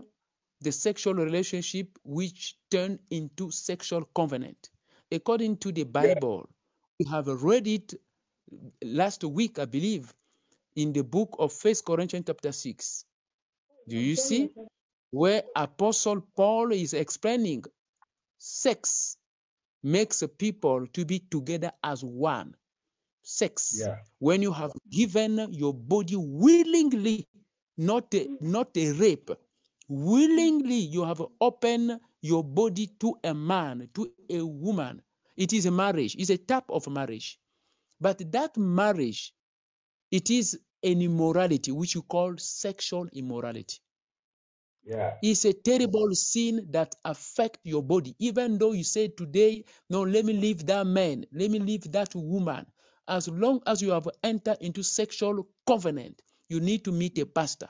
the sexual relationship which turned into sexual covenant. According to the Yeah, Bible, we have read it last week, I believe, in the book of First Corinthians chapter 6. Do you see? Where Apostle Paul is explaining sex makes people to be together as one. Sex. yeah, When you have given your body willingly, not a, not a rape, willingly you have opened your body to a man, to a woman. It is a marriage. It's a type of marriage. But that marriage, it is an immorality which you call sexual immorality. yeah, It's a terrible sin that affect your body. Even though you say today, no, let me leave that man, let me leave that woman. As long as you have entered into sexual covenant, you need to meet a pastor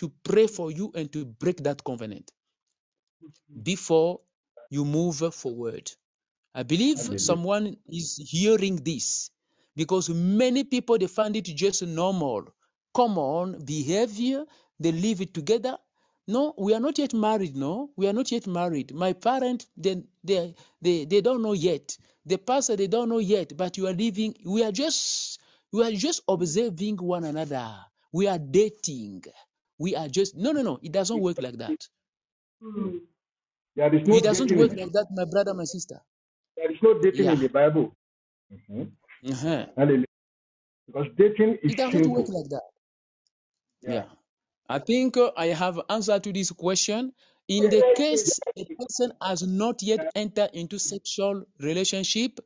to pray for you and to break that covenant before you move forward. I believe I believe. someone is hearing this because many people they find it just normal, common behavior. They live it together. No, we are not yet married. No, we are not yet married. My parent, they, they, they, they don't know yet. The pastor, they don't know yet. But you are living. We are just, we are just observing one another. We are dating. We are just no, no, no. It doesn't work like that. Mm. There is no It doesn't work like that, my brother, my sister. there is no dating Yeah. in the Bible. Mhm. Uh-huh. Hallelujah. Because dating is It doesn't work like that. Yeah. Yeah. I think uh, I have answered to this question. In the case a person has not yet entered into sexual relationship,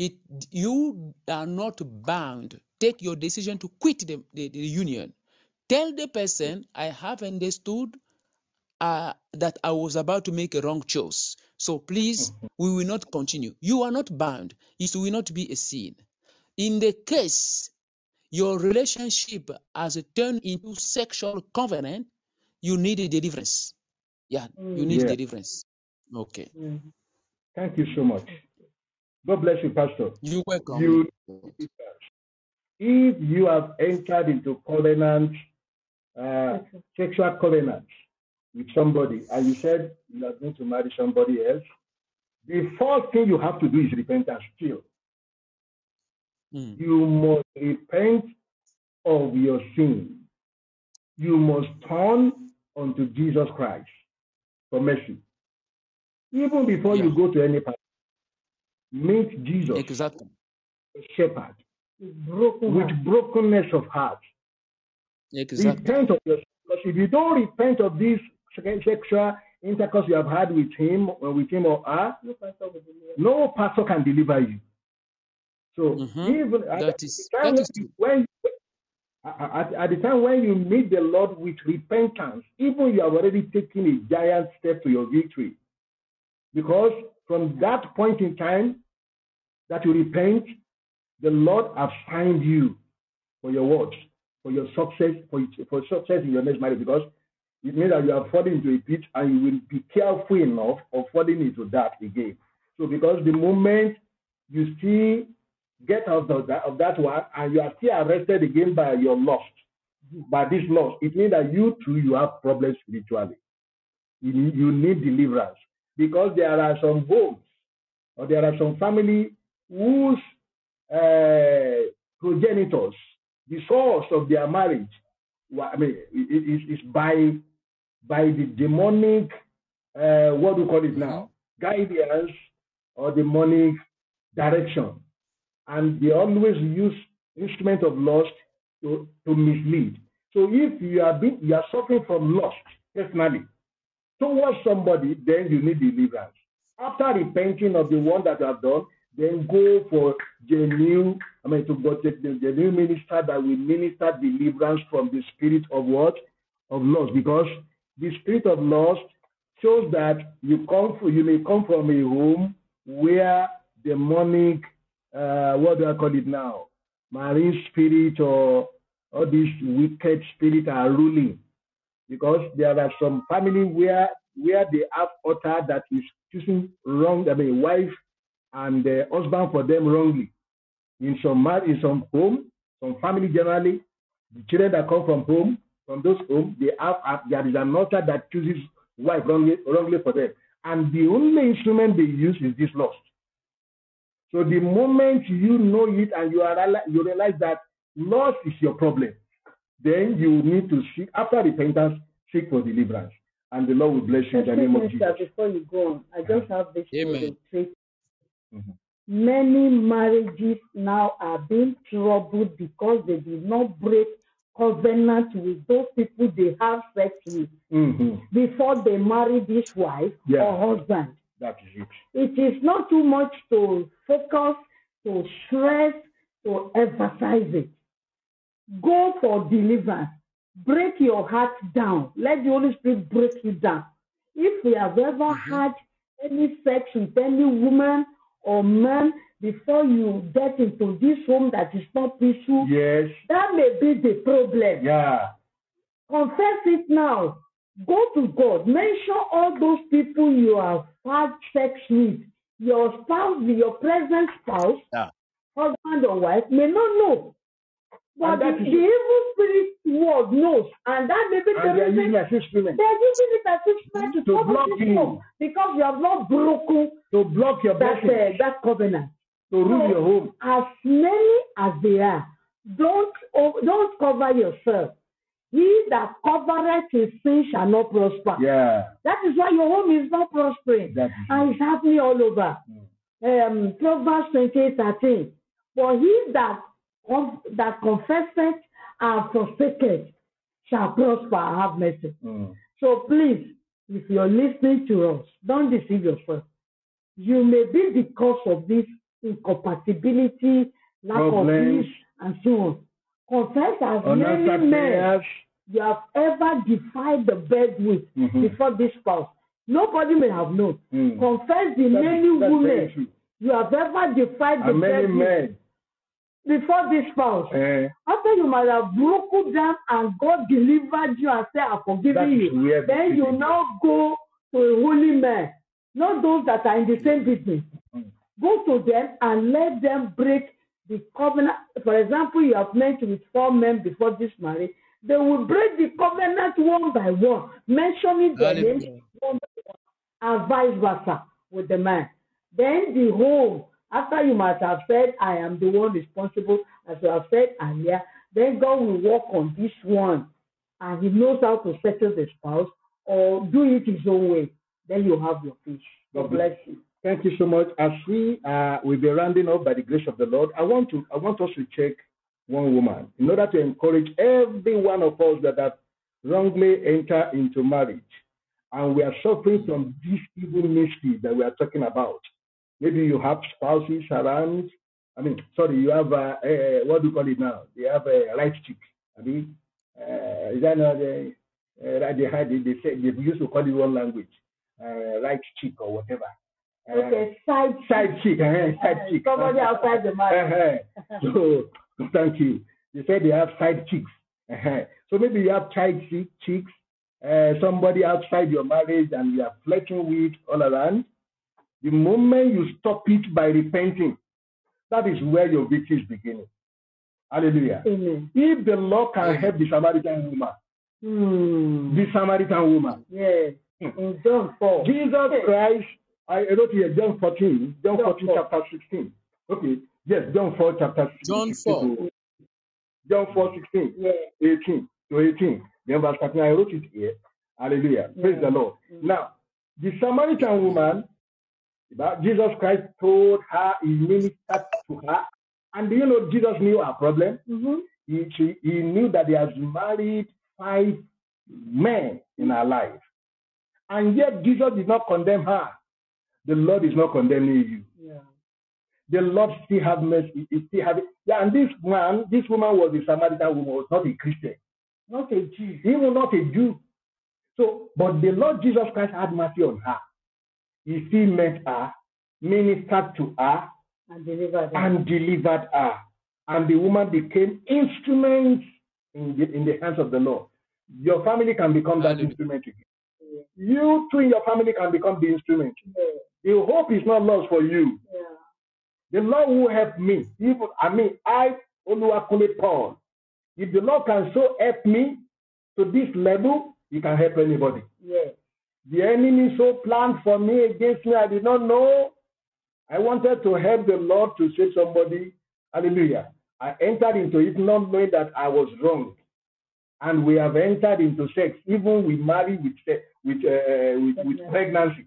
it you are not bound. Take your decision to quit the, the, the union. Tell the person, I have understood uh, that I was about to make a wrong choice. So please, we will not continue. You are not bound. It will not be a sin. In the case your relationship has turned into sexual covenant, you need a deliverance. Yeah, you need Yeah. deliverance. Okay. Mm. Thank you so much. God bless you, Pastor. You welcome. You, if you have entered into covenant, uh, sexual covenant with somebody, and you said you are going to marry somebody else, the first thing you have to do is repentance still. Mm. You must repent of your sin. You must turn unto Jesus Christ for mercy. Even before you go to any part, meet Jesus, Exactly. the shepherd, broken with heart. brokenness of heart. Exactly. Repent of your because if you don't repent of this sexual intercourse you have had with him or with him or her, No pastor no pastor can deliver you. So Mhm. even at That the time that when is you- true. when at, at the time when you meet the Lord with repentance, even you have already taken a giant step to your victory. Because from that point in time that you repent, the Lord has signed you for your words, for your success, for, for success in your next marriage. Because it means that you are falling into a pit and you will be careful enough of falling into that again. So because the moment you see get out of that, of that one and you are still arrested again by your lust, by this lust, it means that you too you have problems spiritually. You you need deliverance because there are some homes or there are some family whose uh, progenitors, the source of their marriage, I mean, is is by by the demonic, uh, what do you call it now, guidance or demonic direction, and they always use instrument of lust to, to mislead. So if you are being, you are suffering from lust personally towards somebody, then you need deliverance. After repenting of the one that you have done, then go for genuine, I mean, to go to the new minister that will minister deliverance from the spirit of what? Of lust. Because the spirit of lust shows that you come from, you may come from a home where demonic, uh, what do I call it now? Marine spirit or all these wicked spirit are ruling because there are some family where where they have altar that is choosing wrong, I mean, wife and uh, husband for them wrongly. In some in some home, some family generally, the children that come from home, from those homes, they have uh, there is an altar that chooses wife wrongly, wrongly for them, and the only instrument they use is this lust. So the moment you know it and you are you realize that lust is your problem, then you need to seek after repentance, seek for deliverance, and the Lord will bless you in the name of Excuse me, sir, Jesus. before you go on, I just have this Amen. illustrate. Mhm. Many marriages now are being troubled because they did not break covenant with those people they have sex with Mhm. before they marry this wife Yeah. or husband. That is it. It is not too much to focus, to stress, to emphasize it. Go for deliverance. Break your heart down. Let the Holy Spirit break you down. If we have ever mm-hmm. had any sex with any woman or man before you get into this home that is not peaceful, Yes. that may be the problem. Yeah. Confess it now. Go to God. Mention all those people you have had sex with. Your spouse, your present spouse, Yeah. husband or wife, may not know. But the, the evil spirit world knows. And that may be the And they are using as instrument they're using it as instrument to, To block you. because you have not broken to block your that, uh, that covenant. to rule So, your home. As many as they are, don't oh, don't cover yourself. He that covereth his sin shall not prosper. Yeah. That is why your home is not prospering. That is And it's happening all over. Um, Proverbs 28 13. For he that, conf- that confesseth and forsaketh shall prosper and have mercy. Mm. So please, if you're listening to us, don't deceive yourself. You may be the cause of this incompatibility, lack Problems. of peace, and so on. Confess as many men you have ever defied the bed with Mhm. before this spouse. Nobody may have known. Mm. Confess the That many women you have ever defied the And many bed with men. Before this spouse. Eh, After you might have broken down and God delivered you and said, I've that you. Then you now go to a holy man, not those that are in the same business. Mm. Go to them and let them break the covenant. For example, you have met with four men before this marriage. They will break the covenant one by one, mentioning their names Hallelujah. one by one, and vice versa with the man. Then the home, after you must have said, I am the one responsible, as you have said earlier, then God will work on this one and He knows how to settle the spouse or do it His own way. Then you have your peace. God bless you. Thank you so much. As we uh, will be rounding up by the grace of the Lord, I want to I want us to check one woman in order to encourage every one of us that have wrongly enter into marriage, and we are suffering from this evil mystery that we are talking about. Maybe you have spouses around. I mean, sorry, you have uh, uh, what do you call it now? They have a right chick. I mean, uh, is that not the uh, they had they say they used to call it one language, uh, right chick or whatever. Uh, Okay, side side chick, uh, side chick. Somebody outside the marriage. Uh-huh. *laughs* So thank you. They said they have side chicks. Uh-huh. So maybe you have side chick, chicks, uh, somebody outside your marriage and you are flirting with all around. The moment you stop it by repenting, that is where your victory is beginning. Hallelujah. Amen. If the Lord can help the Samaritan woman, Hmm. the Samaritan woman, Yes. In John 4. Jesus Christ, I wrote here John 14, John John 14, 4. chapter 16. Okay, yes, John 4, chapter 16. John 16 to- John 4, 16, Yeah. 18 to 18. Then verse 13, I wrote it here. Hallelujah. Praise Yeah. the Lord. Mm. Now, the Samaritan woman, that Jesus Christ told her, he ministered to her. And do you know Jesus knew her problem? Mm-hmm. he, she, he knew that he has married five men in her life. And yet Jesus did not condemn her. The Lord is not condemning you. Yeah. The Lord still have mercy. He still have. Yeah, and this man, this woman was a Samaritan woman, was not a Christian. Not a Jew. Even not a Jew. So, but the Lord Jesus Christ had mercy on her. He still met her, ministered to her, And delivered them. and delivered her. And the woman became instruments in the, in the hands of the Lord. Your family can become that Hallelujah. instrument again. You too in your family can become the instrument. Yeah. The hope is not lost for you. Yeah. The Lord will help me. Even I mean, I only Oluwakule Paul. If the Lord can so help me to this level, He can help anybody. Yeah. The enemy so planned for me against me, I did not know. I wanted to help the Lord to save somebody. Hallelujah. I entered into it not knowing that I was wrong. And we have entered into sex, even we marry with with uh, with, with pregnancy.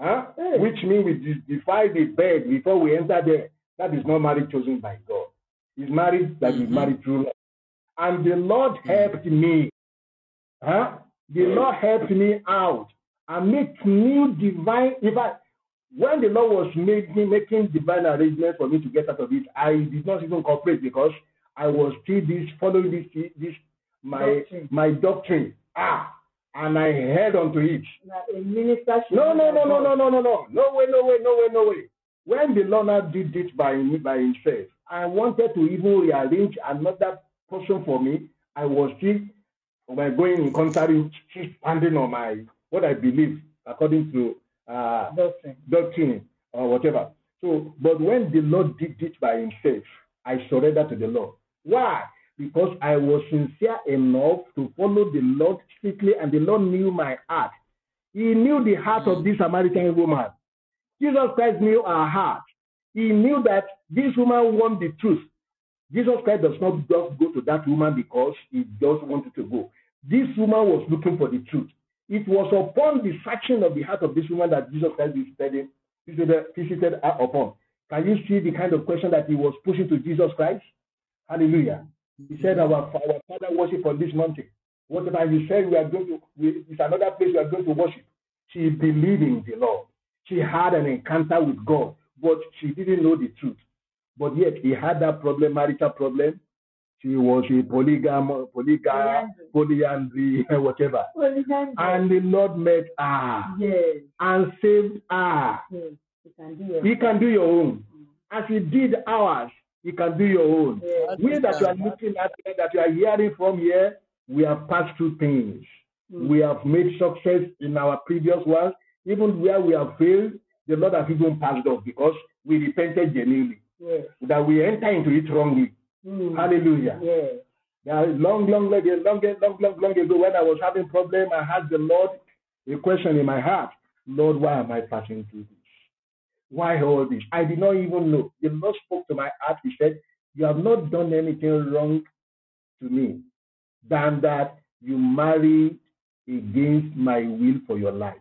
Huh? Hey. Which means we de- defy the bed before we enter there. That is not marriage chosen by God. It's marriage that is Mhm. married through love. And the Lord helped me. Huh? The Lord helped me out and make new divine. In fact, when the Lord was making making divine arrangements for me to get out of it, I did not even cooperate because I was still this following this this my Doctrine. my doctrine. Ah, and I held on to it. Now, a No, no, no, no, no, no, no, no, no way, no way, no way, no way. when the Lord now did it by, by himself, I wanted to even rearrange another person for me. I was still by going in contrary, still standing on my what I believe according to uh, Doctrine. doctrine or whatever. So, but when the Lord did it by himself, I surrendered to the Lord. Why? Because I was sincere enough to follow the Lord strictly, and the Lord knew my heart. He knew the heart of this Samaritan woman. Jesus Christ knew her heart. He knew that this woman wanted the truth. Jesus Christ does not just go to that woman because he just wanted to go. This woman was looking for the truth. It was upon the searching of the heart of this woman that Jesus Christ visited, visited, visited her upon. Can you see the kind of question that he was pushing to Jesus Christ? Hallelujah. He said, Our, our Father worship on this mountain. Whatever he said, we are going to, we, it's another place we are going to worship. She believed in the Lord. She had an encounter with God, but she didn't know the truth. But yet, he had that problem, marital problem. She was a polygam, polygam, polyandry, *laughs* whatever. And the Lord met her Yes, and saved her. yes. You can do it. He can do your own. As he did ours, he can do your own. Yes. We that you are looking at, that you are hearing from here, we have passed through things. Mm. We have made success in our previous ones. Even where we have failed, the Lord has even passed us because we repented genuinely. Yes. That we enter into it wrongly. Mm. Hallelujah. Yes. Now, long, long, long, long, long, long, long ago, when I was having problem, I asked the Lord a question in my heart. Lord, why am I passing through this? Why all this? I did not even know. The Lord spoke to my heart. He said, You have not done anything wrong to me than that you marry against my will for your life.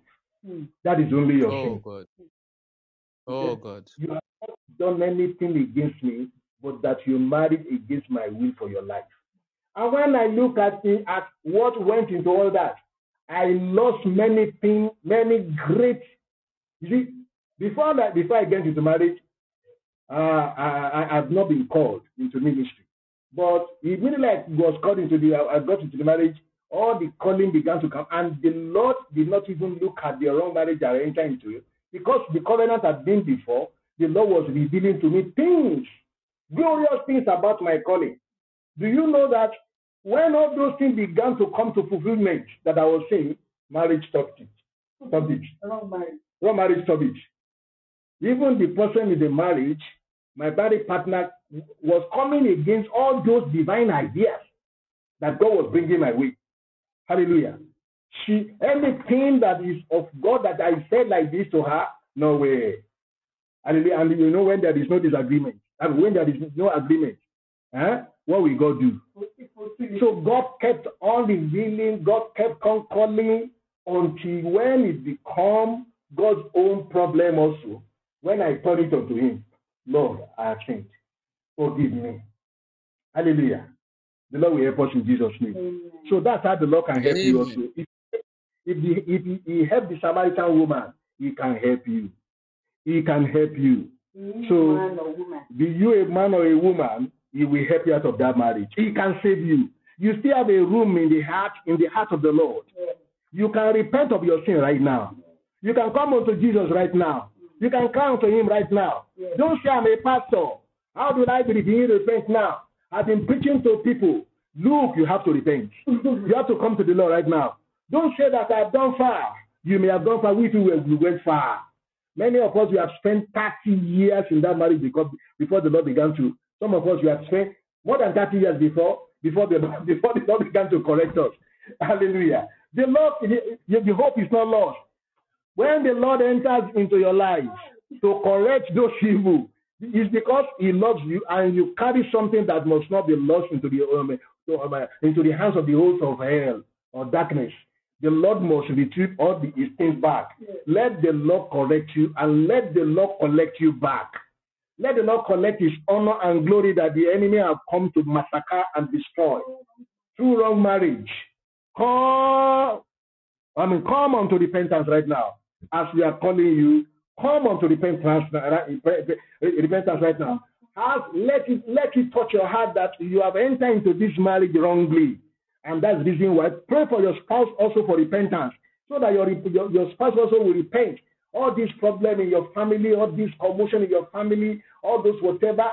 Mm. That is only your Oh sin. God. Oh God. You have not done anything against me, but that you married against my will for your life. And when I look at the, at what went into all that, I lost many things, many great. You see, before that, before I get into marriage, uh, I, I have not been called into ministry. But immediately I was called into the, I got into the marriage, all the calling began to come, and the Lord did not even look at the wrong marriage I entered into it because the covenant had been before. The Lord was revealing to me things, glorious things about my calling. Do you know that when all those things began to come to fulfillment that I was saying, marriage stopped it. Stopped it. Wrong marriage. Wrong marriage stopped it. Even the person in the marriage, my marriage partner was coming against all those divine ideas that God was bringing my way. Hallelujah. She anything that is of God that I said like this to her, no way. Hallelujah. And you know when there is no disagreement, and when there is no agreement, eh, what will God do? So God kept on revealing, God kept on calling until when it become God's own problem also. When I turn it unto him, Lord, I have sinned. Forgive me. Hallelujah. The Lord will help us in Jesus' name. Amen. So that's how the Lord can help you also. If, if, the, if he, he helped the Samaritan woman, he can help you. He can help you. Mm, So-. Be you a man or a woman, he will help you out of that marriage. He can save you. You still have a room in the heart, in the heart of the Lord. Yes. You can repent of your sin right now. You can come unto Jesus right now. You can come to him right now. Yes. Don't say I'm a pastor. How do I begin to repent now? I've been preaching to people. Look, you have to repent. *laughs* you have to come to the Lord right now. Don't say that I've done far. You may have gone far. We too we went far. Many of us we have spent 30 years in that marriage because before the Lord began to. Some of us we have spent more than 30 years before before the *laughs* before the Lord began to correct us. Hallelujah. The Lord, the, the hope is not lost. When the Lord enters into your life to correct those evil, it's because He loves you and you carry something that must not be lost into the um, um, into the hands of the host of hell or darkness. The Lord must retrieve all the, things back. Let the Lord correct you and let the Lord collect you back. Let the Lord collect his honor and glory that the enemy have come to massacre and destroy through wrong marriage. Come, I mean, come unto repentance right now. As we are calling you, come unto repentance, repentance right now. As, let it let it touch your heart that you have entered into this marriage wrongly, and that's the reason why. Pray for your spouse also for repentance, so that your your, your spouse also will repent all this problem in your family, all this commotion in your family, all those whatever.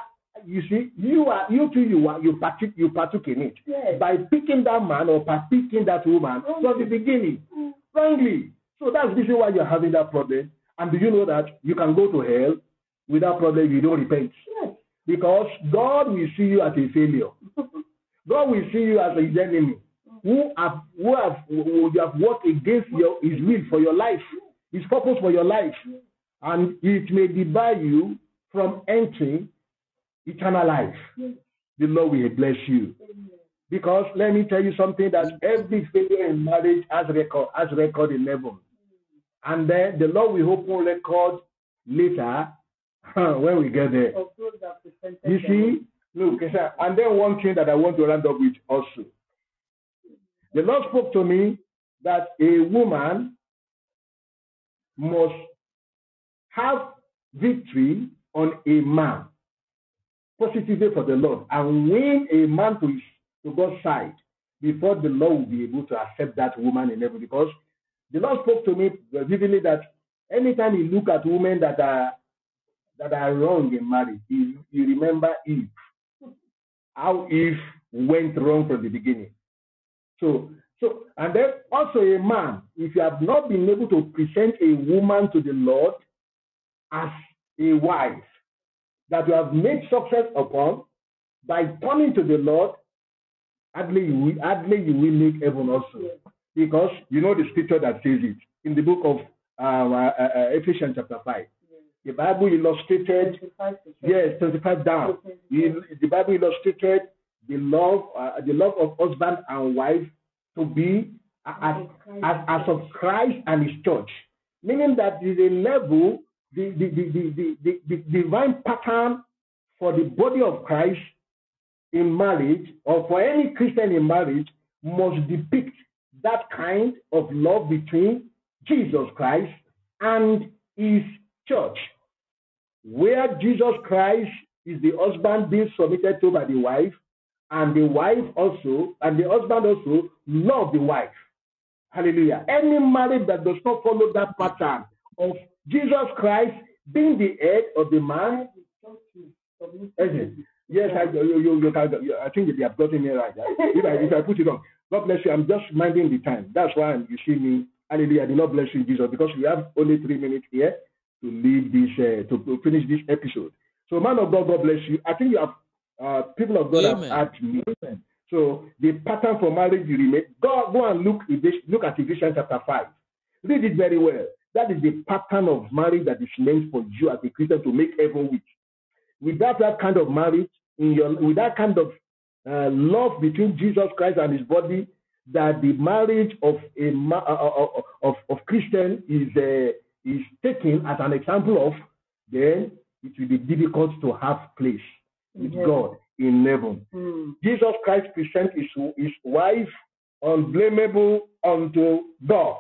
You see, you are you too you are you partook you partook in it Yes. by picking that man or by picking that woman from the beginning mm. wrongly. So that's the reason why you're having that problem. And do you know that you can go to hell without problem if you don't repent? Yes. Because God will see you as a failure. *laughs* God will see you as his enemy who have who have who have worked against your his will for your life, his purpose for your life, and it may debar you from entering eternal life. The Lord will bless you. Because let me tell you something that every failure in marriage has record has record in heaven. And then the Lord will open record later *laughs* when we get there. Of those that presented You see, look, and then one thing that I want to round up with also. The Lord spoke to me that a woman must have victory on a man positively for the Lord and win a man to, his, to God's side before the Lord will be able to accept that woman in heaven. Because the Lord spoke to me vividly that anytime you look at women that are that are wrong in marriage, you, you remember Eve. How if went wrong from the beginning. So, so, and then also a man, if you have not been able to present a woman to the Lord as a wife that you have made success upon by turning to the Lord, hardly you will, hardly you will make heaven also. Because you know the scripture that says it in the book of uh, uh, uh, Ephesians chapter 5. The Bible illustrated 25%. Yes, 25 down. The, the Bible illustrated the love, uh, the love of husband and wife to be as, as, as of Christ and His church, meaning that the, the level, the, the, the, the, the, the divine pattern for the body of Christ in marriage, or for any Christian in marriage, must depict that kind of love between Jesus Christ and His church where Jesus Christ is the husband being submitted to by the wife, and the wife also, and the husband also love the wife. Hallelujah. Any marriage that does not follow that pattern of Jesus Christ being the head of the man, yes, I, you, you, you, you- I think you have gotten me right. If I, if I put it on, God bless you. I'm just minding the time. That's why you see me. Hallelujah. Did not bless you, Jesus, because we have only three minutes here to leave this, uh, to, finish this episode. So, man of God, God bless you. I think you have, uh, people of God Amen. have asked me. So, the pattern for marriage you remain. Go, go and look, look at Ephesians chapter 5. Read it very well. That is the pattern of marriage that is meant for you as a Christian to make heaven with without that kind of marriage in your with that kind of uh, love between Jesus Christ and His body, that the marriage of a ma- uh, uh, uh, of of Christian is uh, is taken as an example of, then it will be difficult to have place with Mhm. God in heaven. Mm. Jesus Christ present his, his wife unblameable unto God.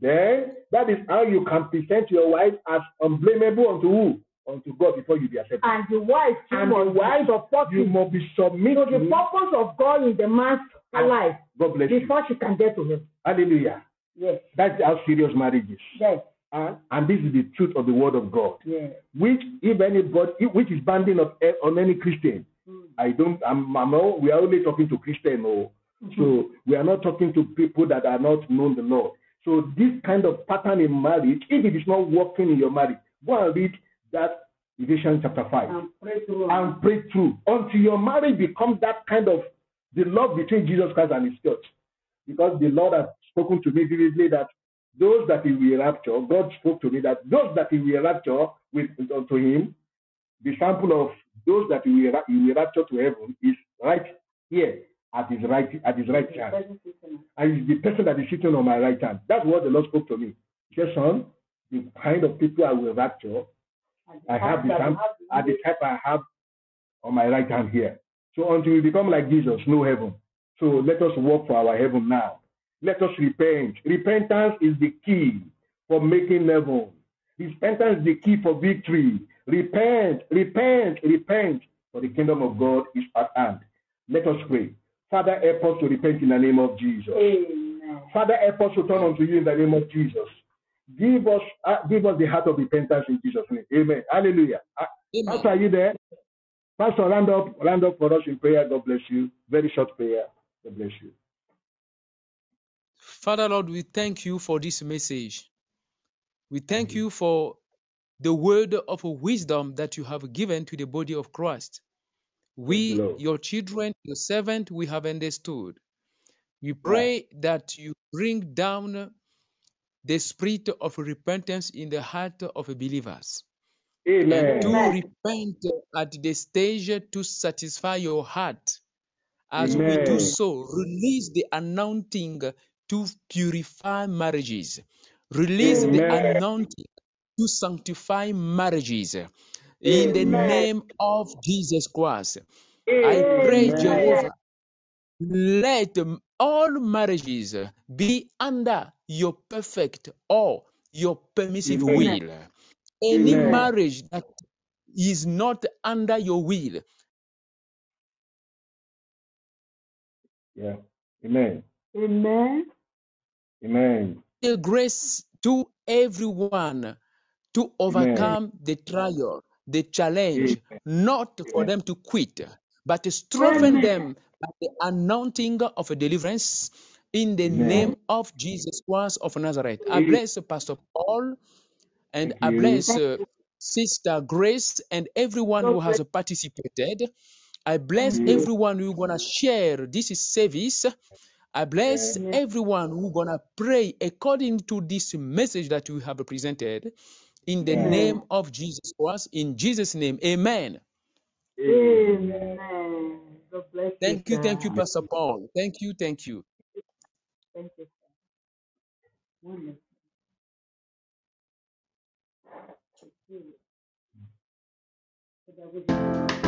Then that is how you can present your wife as unblameable unto who? Unto God before you be accepted. And the wife too And the must wife, support you must be to the purpose of God in the man's And- life God bless you. before she can get to him. Hallelujah. Yes, That's how serious marriage is. yes, And, and this is the truth of the word of God. yes. Which, if anybody, which is banding of, on any Christian, Mm. I don't, I'm, I'm all, we are only talking to Christian or So we are not talking to people that are not known the Lord. So this kind of pattern in marriage, if it is not working in your marriage, go and read that Ephesians chapter 5 And pray through. and pray through until your marriage becomes that kind of the love between Jesus Christ and his church. Because the Lord has spoken to me vividly that those that he will rapture, God spoke to me that those that he will rapture with unto him, the sample of those that he will, he will rapture to heaven is right here at his right at his right hand. And it's the person that is sitting on my right hand. That's what the Lord spoke to me. He said, son, the kind of people I will rapture I have the at the type I have on my right hand here. So until we become like Jesus, no heaven. So let us work for our heaven now. Let us repent. Repentance is the key for making heaven. Repentance is the key for victory. Repent, repent, repent, for the kingdom of God is at hand. Let us pray. Father, help us to repent in the name of Jesus. Amen. Father, help us to turn unto you in the name of Jesus. Give us, uh, give us the heart of repentance in Jesus' name. Amen. Hallelujah. Uh, Amen. Pastor, are you there? Pastor, round up, round up for us in prayer. God bless you. Very short prayer. God bless you. Father Lord, we thank you for this message. We thank Amen. you for the word of wisdom that you have given to the body of Christ. Thank you, We, Lord. your children, your servant, we have understood. We pray that you bring down the spirit of repentance in the heart of believers and Amen. to Amen. repent at the stage to satisfy your heart. As we do so, release the anointing to purify marriages. Release the Amen. anointing to sanctify marriages. In the Amen. name of Jesus Christ, I pray, Amen. Jehovah, let all marriages be under your perfect or your permissive Amen. will. Any Amen. marriage that is not under your will, Yeah. Amen. Amen. Amen. the grace to everyone to Amen. overcome the trial, the challenge, Amen. not for them to quit, but to strengthen them by the anointing of a deliverance in the Amen. name of Jesus Christ of Nazareth. I bless Pastor Paul and I bless uh. Sister Grace and everyone who has participated. I bless everyone who's gonna share this service. I bless Amen. everyone who's gonna pray according to this message that we have presented. In the Amen. name of Jesus Christ, in Jesus' name, Amen. Amen. Amen. God bless you, Thank you, thank you. Pastor Paul. Thank you, thank you. Thank you. One minute.